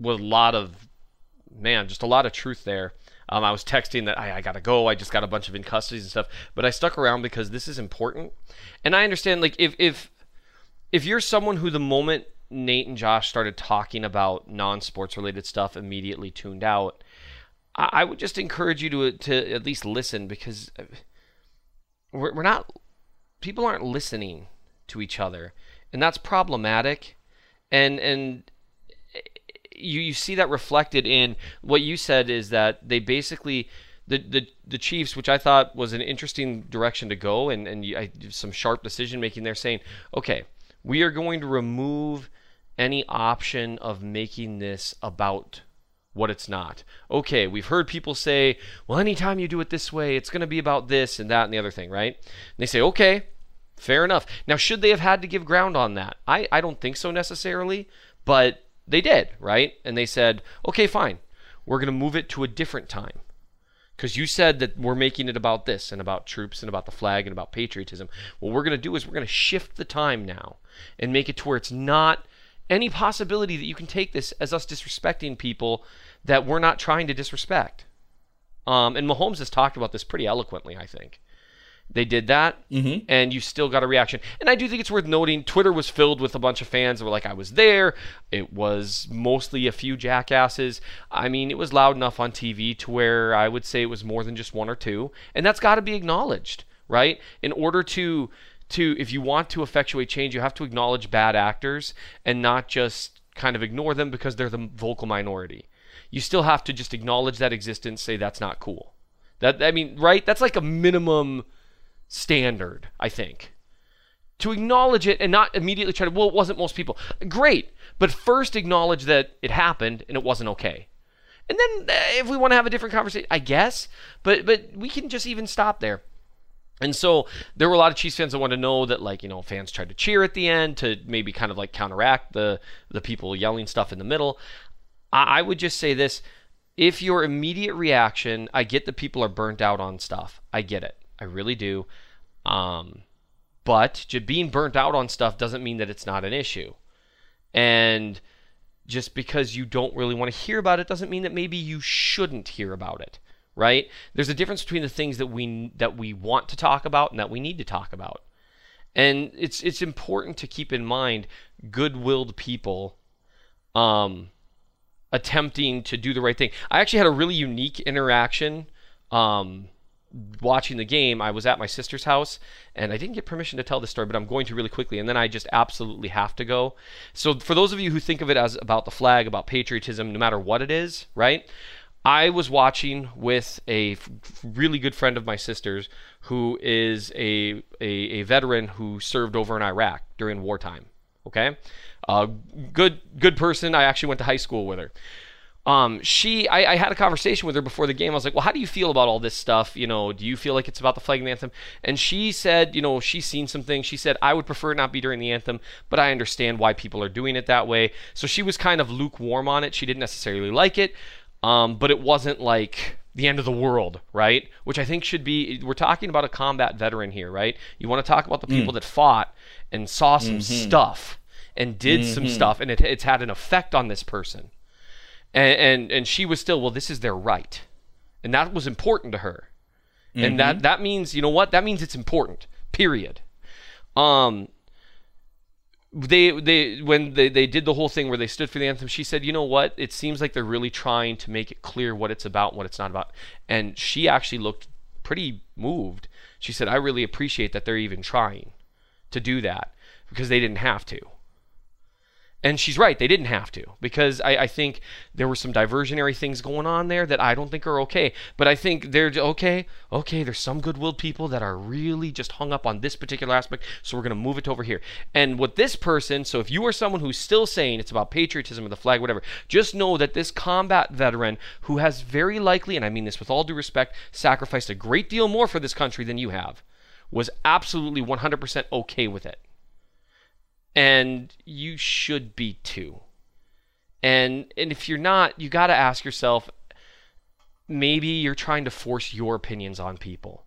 was a lot of man just a lot of truth there um, I was texting that I, I, gotta go. I just got a bunch of in custodies and stuff, but I stuck around because this is important, and I understand like if if if you're someone who the moment Nate and Josh started talking about non-sports related stuff immediately tuned out, I, I would just encourage you to to at least listen because we're, we're not people aren't listening to each other, and that's problematic. And and you you see that reflected in what you said is that they basically the, the the Chiefs, which I thought was an interesting direction to go, and and I, some sharp decision making there, saying, okay, we are going to remove any option of making this about what it's not. Okay, we've heard people say, well, anytime you do it this way, it's going to be about this and that and the other thing, right? And they say, okay, fair enough. Now, should they have had to give ground on that? I, I don't think so necessarily, but they did, right? And they said, okay, fine. We're going to move it to a different time. Because you said that we're making it about this and about troops and about the flag and about patriotism. What we're going to do is we're going to shift the time now and make it to where it's not any possibility that you can take this as us disrespecting people that we're not trying to disrespect. Um, and Mahomes has talked about this pretty eloquently, I think. They did that, Mhm. and you still got a reaction. And I do think it's worth noting Twitter was filled with a bunch of fans that were like, I was there. It was mostly a few jackasses. I mean, it was loud enough on TV to where I would say it was more than just one or two. And that's got to be acknowledged, right? In order to to if you want to effectuate change, you have to acknowledge bad actors and not just kind of ignore them because they're the vocal minority. You still have to just acknowledge that existence, say that's not cool. That I mean, right? That's like a minimum standard, I think. To acknowledge it and not immediately try to, well, it wasn't most people. Great. But first acknowledge that it happened and it wasn't okay. And then uh, if we want to have a different conversation, I guess. But but we can just even stop there. And so there were a lot of Chiefs fans that wanted to know that, like, you know, fans tried to cheer at the end to maybe kind of like counteract the the people yelling stuff in the middle. I, I would just say this: if your immediate reaction, I get that people are burnt out on stuff. I get it. I really do. Um, but being burnt out on stuff doesn't mean that it's not an issue. And just because you don't really want to hear about it doesn't mean that maybe you shouldn't hear about it right there's a difference between the things that we that we want to talk about and that we need to talk about and it's it's important to keep in mind good-willed people um attempting to do the right thing i actually had a really unique interaction um watching the game, I was at my sister's house and I didn't get permission to tell this story, but I'm going to really quickly. And then I just absolutely have to go. So, for those of you who think of it as about the flag, about patriotism, no matter what it is, right? I was watching with a really good friend of my sister's who is a, a, a veteran who served over in Iraq during wartime. Okay? Uh, good, good person. I actually went to high school with her um, she I, I, had a conversation with her before the game. I was like, well, how do you feel about all this stuff? You know, do you feel like it's about the flag and the anthem? And she said, you know, she's seen some things. She said, I would prefer it not be during the anthem, but I understand why people are doing it that way. So she was kind of lukewarm on it. She didn't necessarily like it, um, but it wasn't like the end of the world, right? Which I think should be. We're talking about a combat veteran here, right? You want to talk about the people that fought and saw some stuff and did some stuff, and it, it's had an effect on this person and, and and she was still well this is their right. And that was important to her. And that that means you know what? That means it's important period. Um they they when they, they did the whole thing where they stood for the anthem she said you know what? It seems like they're really trying to make it clear what it's about and what it's not about. And she actually looked pretty moved. She said i really appreciate that they're even trying to do that because they didn't have to and she's right, they didn't have to, because I, I, think there were some diversionary things going on there that I don't think are okay. But I think they're okay, okay, there's some good willed people that are really just hung up on this particular aspect, so we're going to move it over here. And with this person, so if you are someone who's still saying it's about patriotism or the flag, whatever, just know that this combat veteran who has very likely, and I mean this with all due respect, sacrificed a great deal more for this country than you have, was absolutely 100% okay with it and you should be too. And and if you're not, you got to ask yourself maybe you're trying to force your opinions on people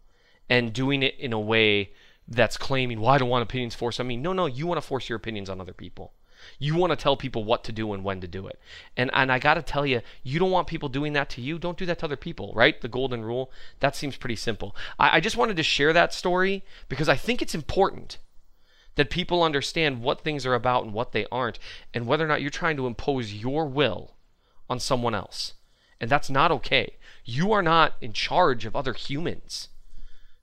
and doing it in a way that's claiming, "Well, I don't want opinions forced on me." No, no, you want to force your opinions on other people. You want to tell people what to do and when to do it. And and I got to tell you, you don't want people doing that to you. Don't do that to other people, right? The golden rule. That seems pretty simple. I, I just wanted to share that story because I think it's important that people understand what things are about and what they aren't, and whether or not you're trying to impose your will on someone else. And that's not okay. You are not in charge of other humans,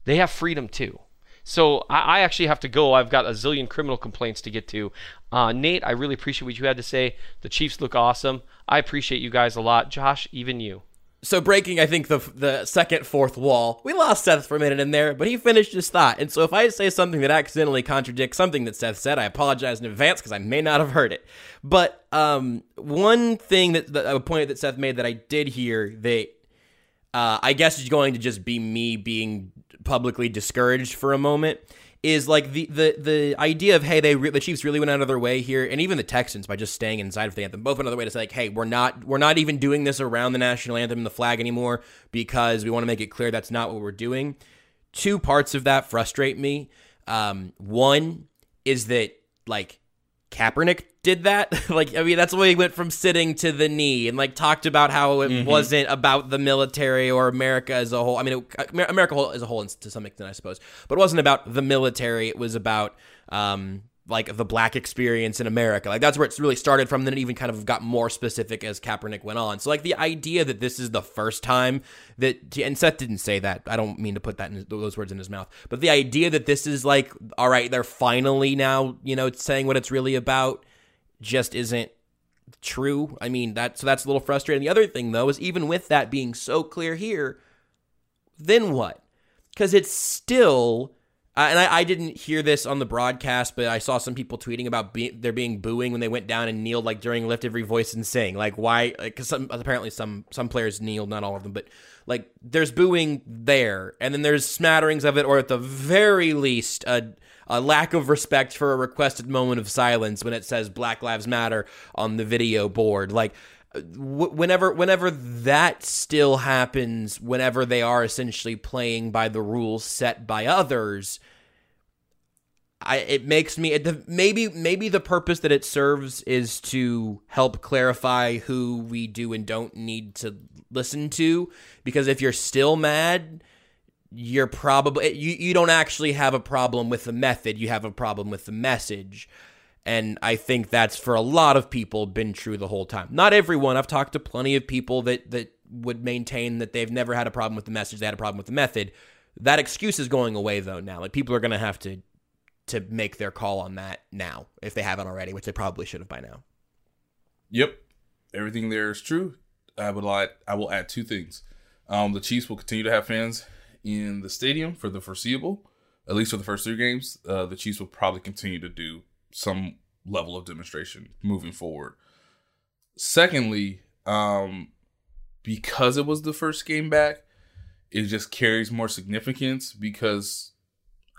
they have freedom too. So I, I actually have to go. I've got a zillion criminal complaints to get to. Uh, Nate, I really appreciate what you had to say. The Chiefs look awesome. I appreciate you guys a lot. Josh, even you. So breaking, I think the the second fourth wall. We lost Seth for a minute in there, but he finished his thought. And so if I say something that accidentally contradicts something that Seth said, I apologize in advance because I may not have heard it. But um, one thing that, that a point that Seth made that I did hear that uh, I guess is going to just be me being publicly discouraged for a moment is like the the the idea of hey they re- the Chiefs really went out of their way here and even the Texans by just staying inside of the anthem both their way to say like hey we're not we're not even doing this around the national anthem and the flag anymore because we want to make it clear that's not what we're doing. Two parts of that frustrate me. Um, one is that like Kaepernick did that. like, I mean, that's why he went from sitting to the knee and like talked about how it wasn't about the military or America as a whole. I mean, it, America as a whole to some extent, I suppose, but it wasn't about the military. It was about, um, like the black experience in America. Like that's where it's really started from. Then it even kind of got more specific as Kaepernick went on. So like the idea that this is the first time that and Seth didn't say that. I don't mean to put that in those words in his mouth. But the idea that this is like all right, they're finally now, you know, saying what it's really about just isn't true. I mean, that so that's a little frustrating. The other thing though is even with that being so clear here, then what? Because it's still, uh, and I, I didn't hear this on the broadcast, but I saw some people tweeting about be, there being booing when they went down and kneeled, like during lift every voice and sing. Like why? Because some apparently some some players kneeled, not all of them, but like there's booing there, and then there's smatterings of it, or at the very least, a a lack of respect for a requested moment of silence when it says Black Lives Matter on the video board. Like whenever whenever that still happens, whenever they are essentially playing by the rules set by others, I it makes me it, maybe maybe the purpose that it serves is to help clarify who we do and don't need to listen to because if you're still mad you're probably you, you don't actually have a problem with the method you have a problem with the message and i think that's for a lot of people been true the whole time. Not everyone. I've talked to plenty of people that that would maintain that they've never had a problem with the message. They had a problem with the method. That excuse is going away though now. Like people are going to have to to make their call on that now if they haven't already which they probably should have by now. Yep, everything there is true. I would like I will add two things. Um, the Chiefs will continue to have fans in the stadium for the foreseeable, at least for the first three games. Uh, the Chiefs will probably continue to do some level of demonstration moving forward. Secondly, um, because it was the first game back, it just carries more significance because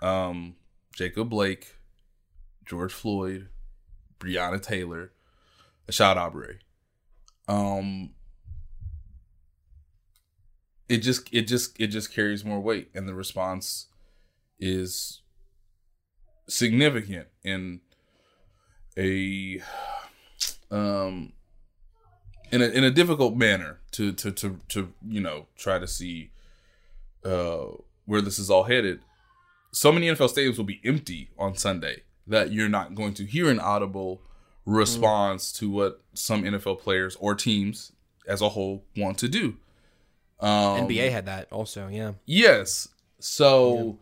um, Jacob Blake, George Floyd, Breonna Taylor, Ahmaud Arbery. Um, it just it just it just carries more weight, and the response is significant in a um in a in a difficult manner to to to to you know try to see uh where this is all headed. So many NFL stadiums will be empty on Sunday that you're not going to hear an audible response to what some NFL players or teams as a whole want to do. Um, nba had that also yeah Yes. So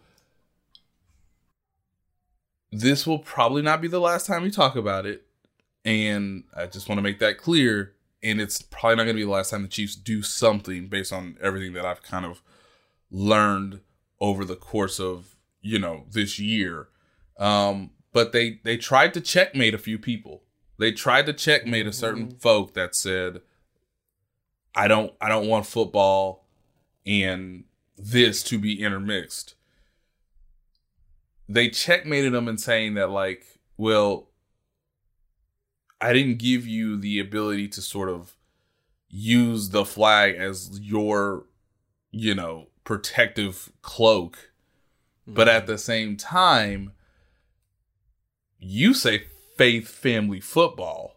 this will probably not be the last time we talk about it. And I just want to make that clear. And it's probably not going to be the last time the Chiefs do something based on everything that I've kind of learned over the course of, you know, this year. Um, but they they tried to checkmate a few people. They tried to checkmate a certain folk that said, I don't I don't want football and this to be intermixed. They checkmated them in saying that like, well, I didn't give you the ability to sort of use the flag as your, you know, protective cloak. But at the same time, you say faith family football.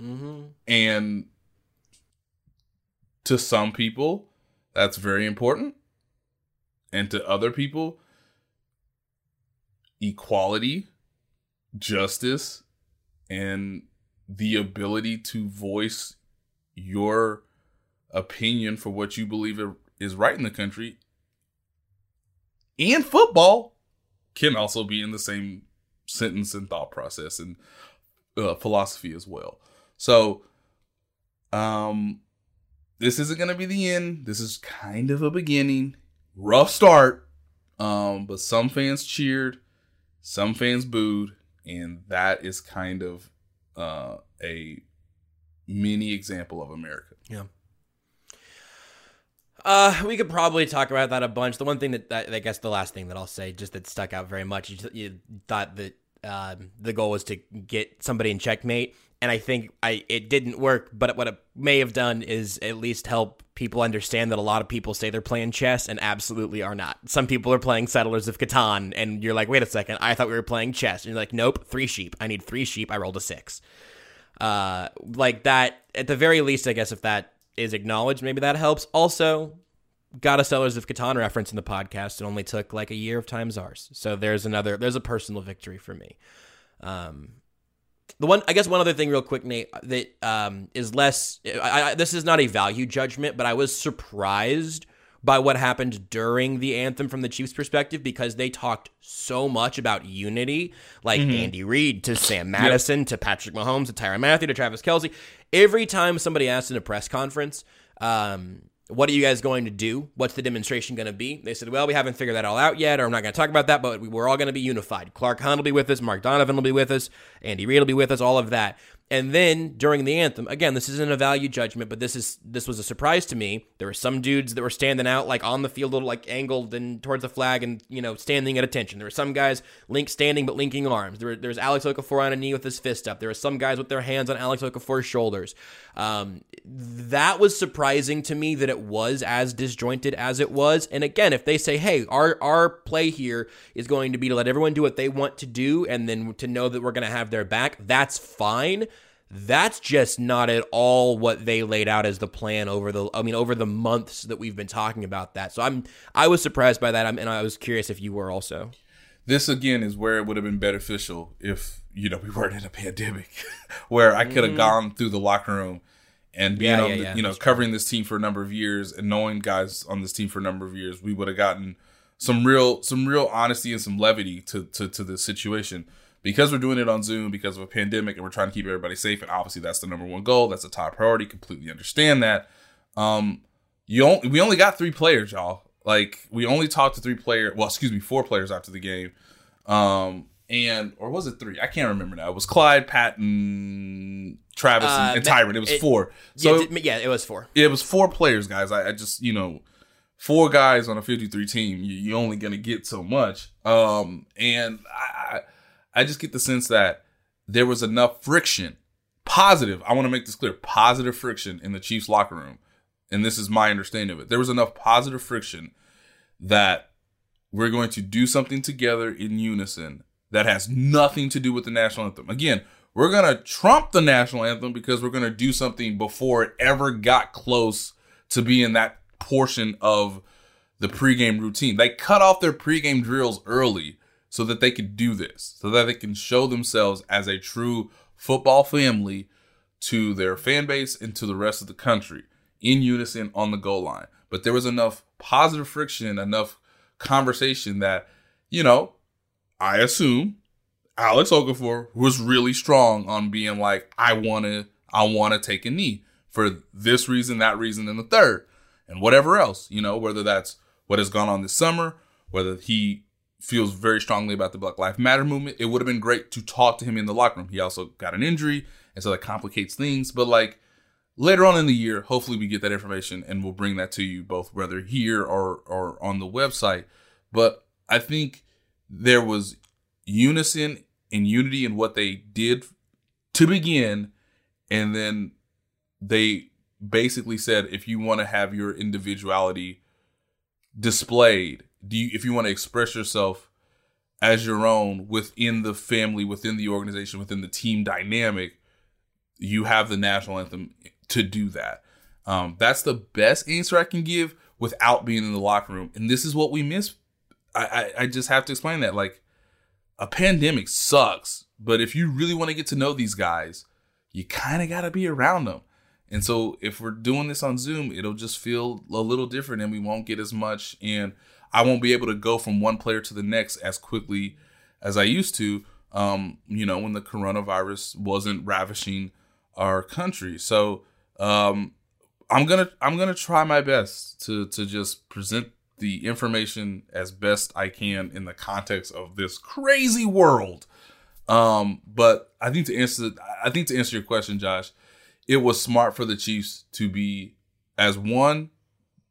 mm-hmm. And to some people, that's very important. And to other people, equality, justice, and the ability to voice your opinion for what you believe is right in the country and football can also be in the same sentence and thought process and uh, philosophy as well. So, um, this isn't going to be the end. This is kind of a beginning. Rough start, um, but some fans cheered, some fans booed, and that is kind of uh, a mini example of America. Yeah. Uh, we could probably talk about that a bunch. The one thing that, that I guess the last thing that I'll say, just that stuck out very much, you, you thought that um, the goal was to get somebody in checkmate, and I think I it didn't work. But what it may have done is at least help people understand that a lot of people say they're playing chess and absolutely are not. Some people are playing Settlers of Catan, and you're like, wait a second, I thought we were playing chess. And you're like, nope, three sheep. I need three sheep. I rolled a six. Uh, like that. At the very least, I guess if that is acknowledged, maybe that helps. Also, got a Settlers of Catan reference in the podcast. It only took like a year of Time's Yours. So there's another, there's a personal victory for me. Um, the one, I guess, one other thing, real quick, Nate, that um, is less. I, I, this is not a value judgment, but I was surprised by what happened during the anthem from the Chiefs' perspective because they talked so much about unity, like mm-hmm. Andy Reid to Sam Madison yep. to Patrick Mahomes to Tyrann Mathieu to Travis Kelce Every time somebody asked in a press conference, um, what are you guys going to do? What's the demonstration going to be? They said, well, we haven't figured that all out yet, or I'm not going to talk about that, but we're all going to be unified. Clark Hunt will be with us, Mark Donovan will be with us, Andy Reid will be with us, all of that. And then during the anthem, again, this isn't a value judgment, but this is this was a surprise to me. There were some dudes that were standing out like on the field, little like angled and towards the flag, and you know standing at attention. There were some guys link standing but linking arms. There, was Alex Okafor on a knee with his fist up. There were some guys with their hands on Alex Okafor's shoulders. Um, that was surprising to me that it was as disjointed as it was. And again, if they say, "Hey, our our play here is going to be to let everyone do what they want to do, and then to know that we're going to have their back," that's fine that's just not at all what they laid out as the plan over the I mean over the months that we've been talking about that. So I'm I was surprised by that and I was curious if you were also. This again is where it would have been beneficial if you know we weren't in a pandemic where I could have mm. gone through the locker room and being yeah, on yeah, the, yeah, you know covering true. this team for a number of years and knowing guys on this team for a number of years we would have gotten some real some real honesty and some levity to to to the situation because we're doing it on Zoom because of a pandemic and we're trying to keep everybody safe, and obviously that's the number one goal. That's a top priority. Completely understand that. Um, you only, we only got three players, y'all. Like we only talked to three players. Well, excuse me, four players after the game. Um, and or was it three? I can't remember now. It was Clyde, Patton, Travis, uh, and, Tyrann. It was it, four. So yeah, yeah, it was four. It was four players, guys. I, I just you know four guys on a 53 team, you, you're only going to get so much. Um, and I, I just get the sense that there was enough friction, positive. I want to make this clear: positive friction in the Chiefs locker room, and this is my understanding of it. There was enough positive friction that we're going to do something together in unison that has nothing to do with the national anthem. Again, we're going to trump the national anthem because we're going to do something before it ever got close to being that portion of the pregame routine. They cut off their pregame drills early so that they can do this, so that they can show themselves as a true football family to their fan base and to the rest of the country in unison on the goal line. But there was enough positive friction, enough conversation that, you know, I assume Alex Okafor was really strong on being like, I wanna, I wanna take a knee for this reason, that reason, and the third, and whatever else, you know, whether that's what has gone on this summer, whether he feels very strongly about the Black Lives Matter movement. It would have been great to talk to him in the locker room. He also got an injury, and so that complicates things. But like later on in the year, hopefully we get that information and we'll bring that to you both whether here or or on the website. But I think there was unison and unity in what they did to begin, and then they basically said if you want to have your individuality displayed do you if you want to express yourself as your own within the family, within the organization, within the team dynamic, you have the national anthem to do that. Um, that's the best answer I can give without being in the locker room. And this is what we miss. I, I, I just have to explain that. Like, a pandemic sucks, but if you really want to get to know these guys, you kind of got to be around them. And so if we're doing this on Zoom, it'll just feel a little different and we won't get as much. And I won't be able to go from one player to the next as quickly as I used to. Um, you know, when the coronavirus wasn't ravishing our country. So um, I'm gonna I'm gonna try my best to to just present the information as best I can in the context of this crazy world. Um, but I think to answer I think to answer your question, Josh, it was smart for the Chiefs to be as one,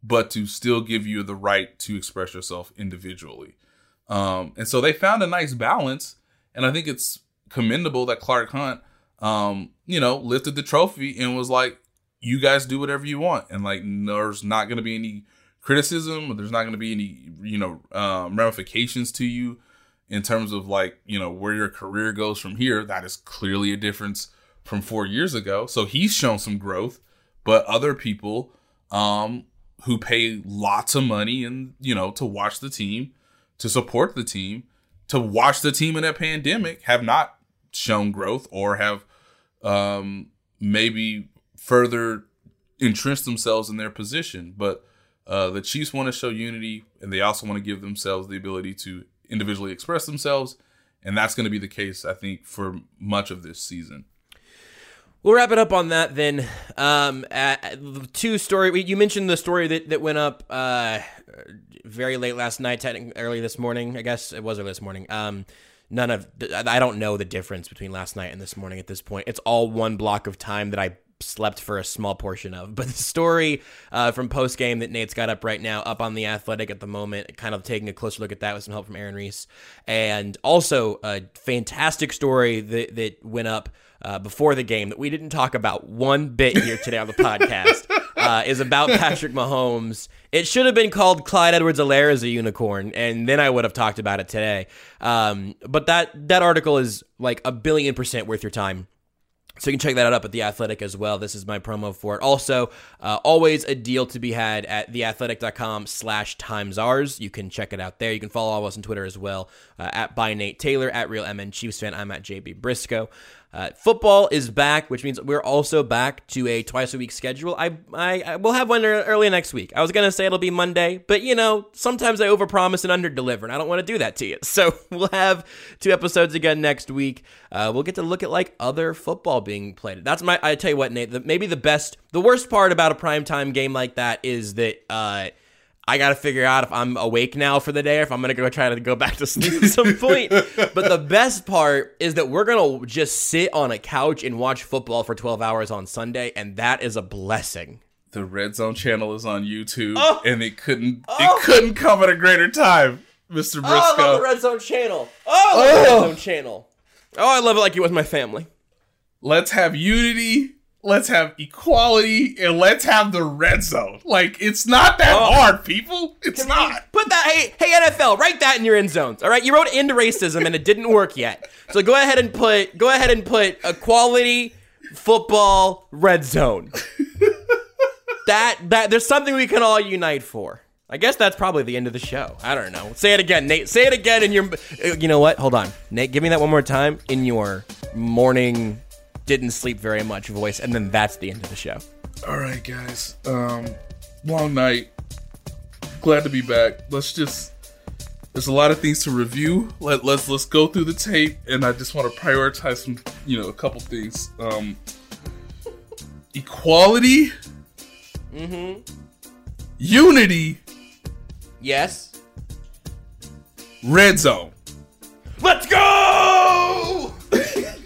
but to still give you the right to express yourself individually. Um, and so they found a nice balance, and I think it's commendable that Clark Hunt, um, you know, lifted the trophy and was like, "You guys do whatever you want," and like, there's not going to be any criticism, there's not going to be any, you know, um, ramifications to you in terms of like, you know, where your career goes from here. That is clearly a difference from four years ago. So he's shown some growth, but other people, um, who pay lots of money and you know to watch the team, to support the team, to watch the team in a pandemic, have not shown growth or have um, maybe further entrenched themselves in their position. But uh, the Chiefs want to show unity, and they also want to give themselves the ability to individually express themselves, and that's going to be the case, I think, for much of this season. We'll wrap it up on that then. Um, two story. You mentioned the story that, that went up uh, very late last night, early this morning. I guess it was early this morning. Um, none of I don't know the difference between last night and this morning at this point. It's all one block of time that I slept for a small portion of. But the story uh, from post game that Nate's got up right now, up on the Athletic at the moment, kind of taking a closer look at that with some help from Aaron Reiss, and also a fantastic story that that went up uh, before the game that we didn't talk about one bit here today on the podcast uh, is about Patrick Mahomes. It should have been called Clyde Edwards-Helaire as a unicorn, and then I would have talked about it today. Um, but that that article is like a billion percent worth your time. So you can check that out up at The Athletic as well. This is my promo for it. Also, uh, always a deal to be had at theathletic.com slash Time's Yours. You can check it out there. You can follow all of us on Twitter as well, uh, at by Nate Taylor, at Real MN Chiefs fan. I'm at JB Briscoe. Uh, football is back, which means we're also back to a twice a week schedule. I, I, I will have one early next week. I was gonna say it'll be Monday, but you know sometimes I overpromise and underdeliver, and I don't want to do that to you. So we'll have two episodes again next week. Uh, we'll get to look at like other football being played. That's my. I tell you what, Nate. The, maybe the best, the worst part about a primetime game like that is that. Uh, I got to figure out if I'm awake now for the day or if I'm going to go try to go back to sleep at some point. but the best part is that we're going to just sit on a couch and watch football for 12 hours on Sunday, and that is a blessing. The Red Zone channel is on YouTube, oh. and it couldn't oh. it couldn't come at a greater time, Mr. Briscoe. Oh, I love the Red Zone channel. Oh, I love the oh. Red Zone channel. Oh, I love it like it was my family. Let's have unity let's have equality and let's have the red zone. Like it's not that oh. hard, people. It's Can not. Put that hey hey NFL, write that in your end zones. All right, you wrote into racism and it didn't work yet. So go ahead and put go ahead and put equality football red zone. that that there's something we can all unite for. I guess that's probably the end of the show. I don't know. Say it again, Nate. Say it again in your. You know what? Hold on, Nate. Give me that one more time in your morning didn't sleep very much voice, and then that's the end of the show. All right, guys. Um, long night. Glad to be back. Let's just. There's a lot of things to review. Let let's let's go through the tape, and I just want to prioritize some, you know, a couple things. Um, equality. Mm-hmm. Unity. Yes. Red zone. Let's go!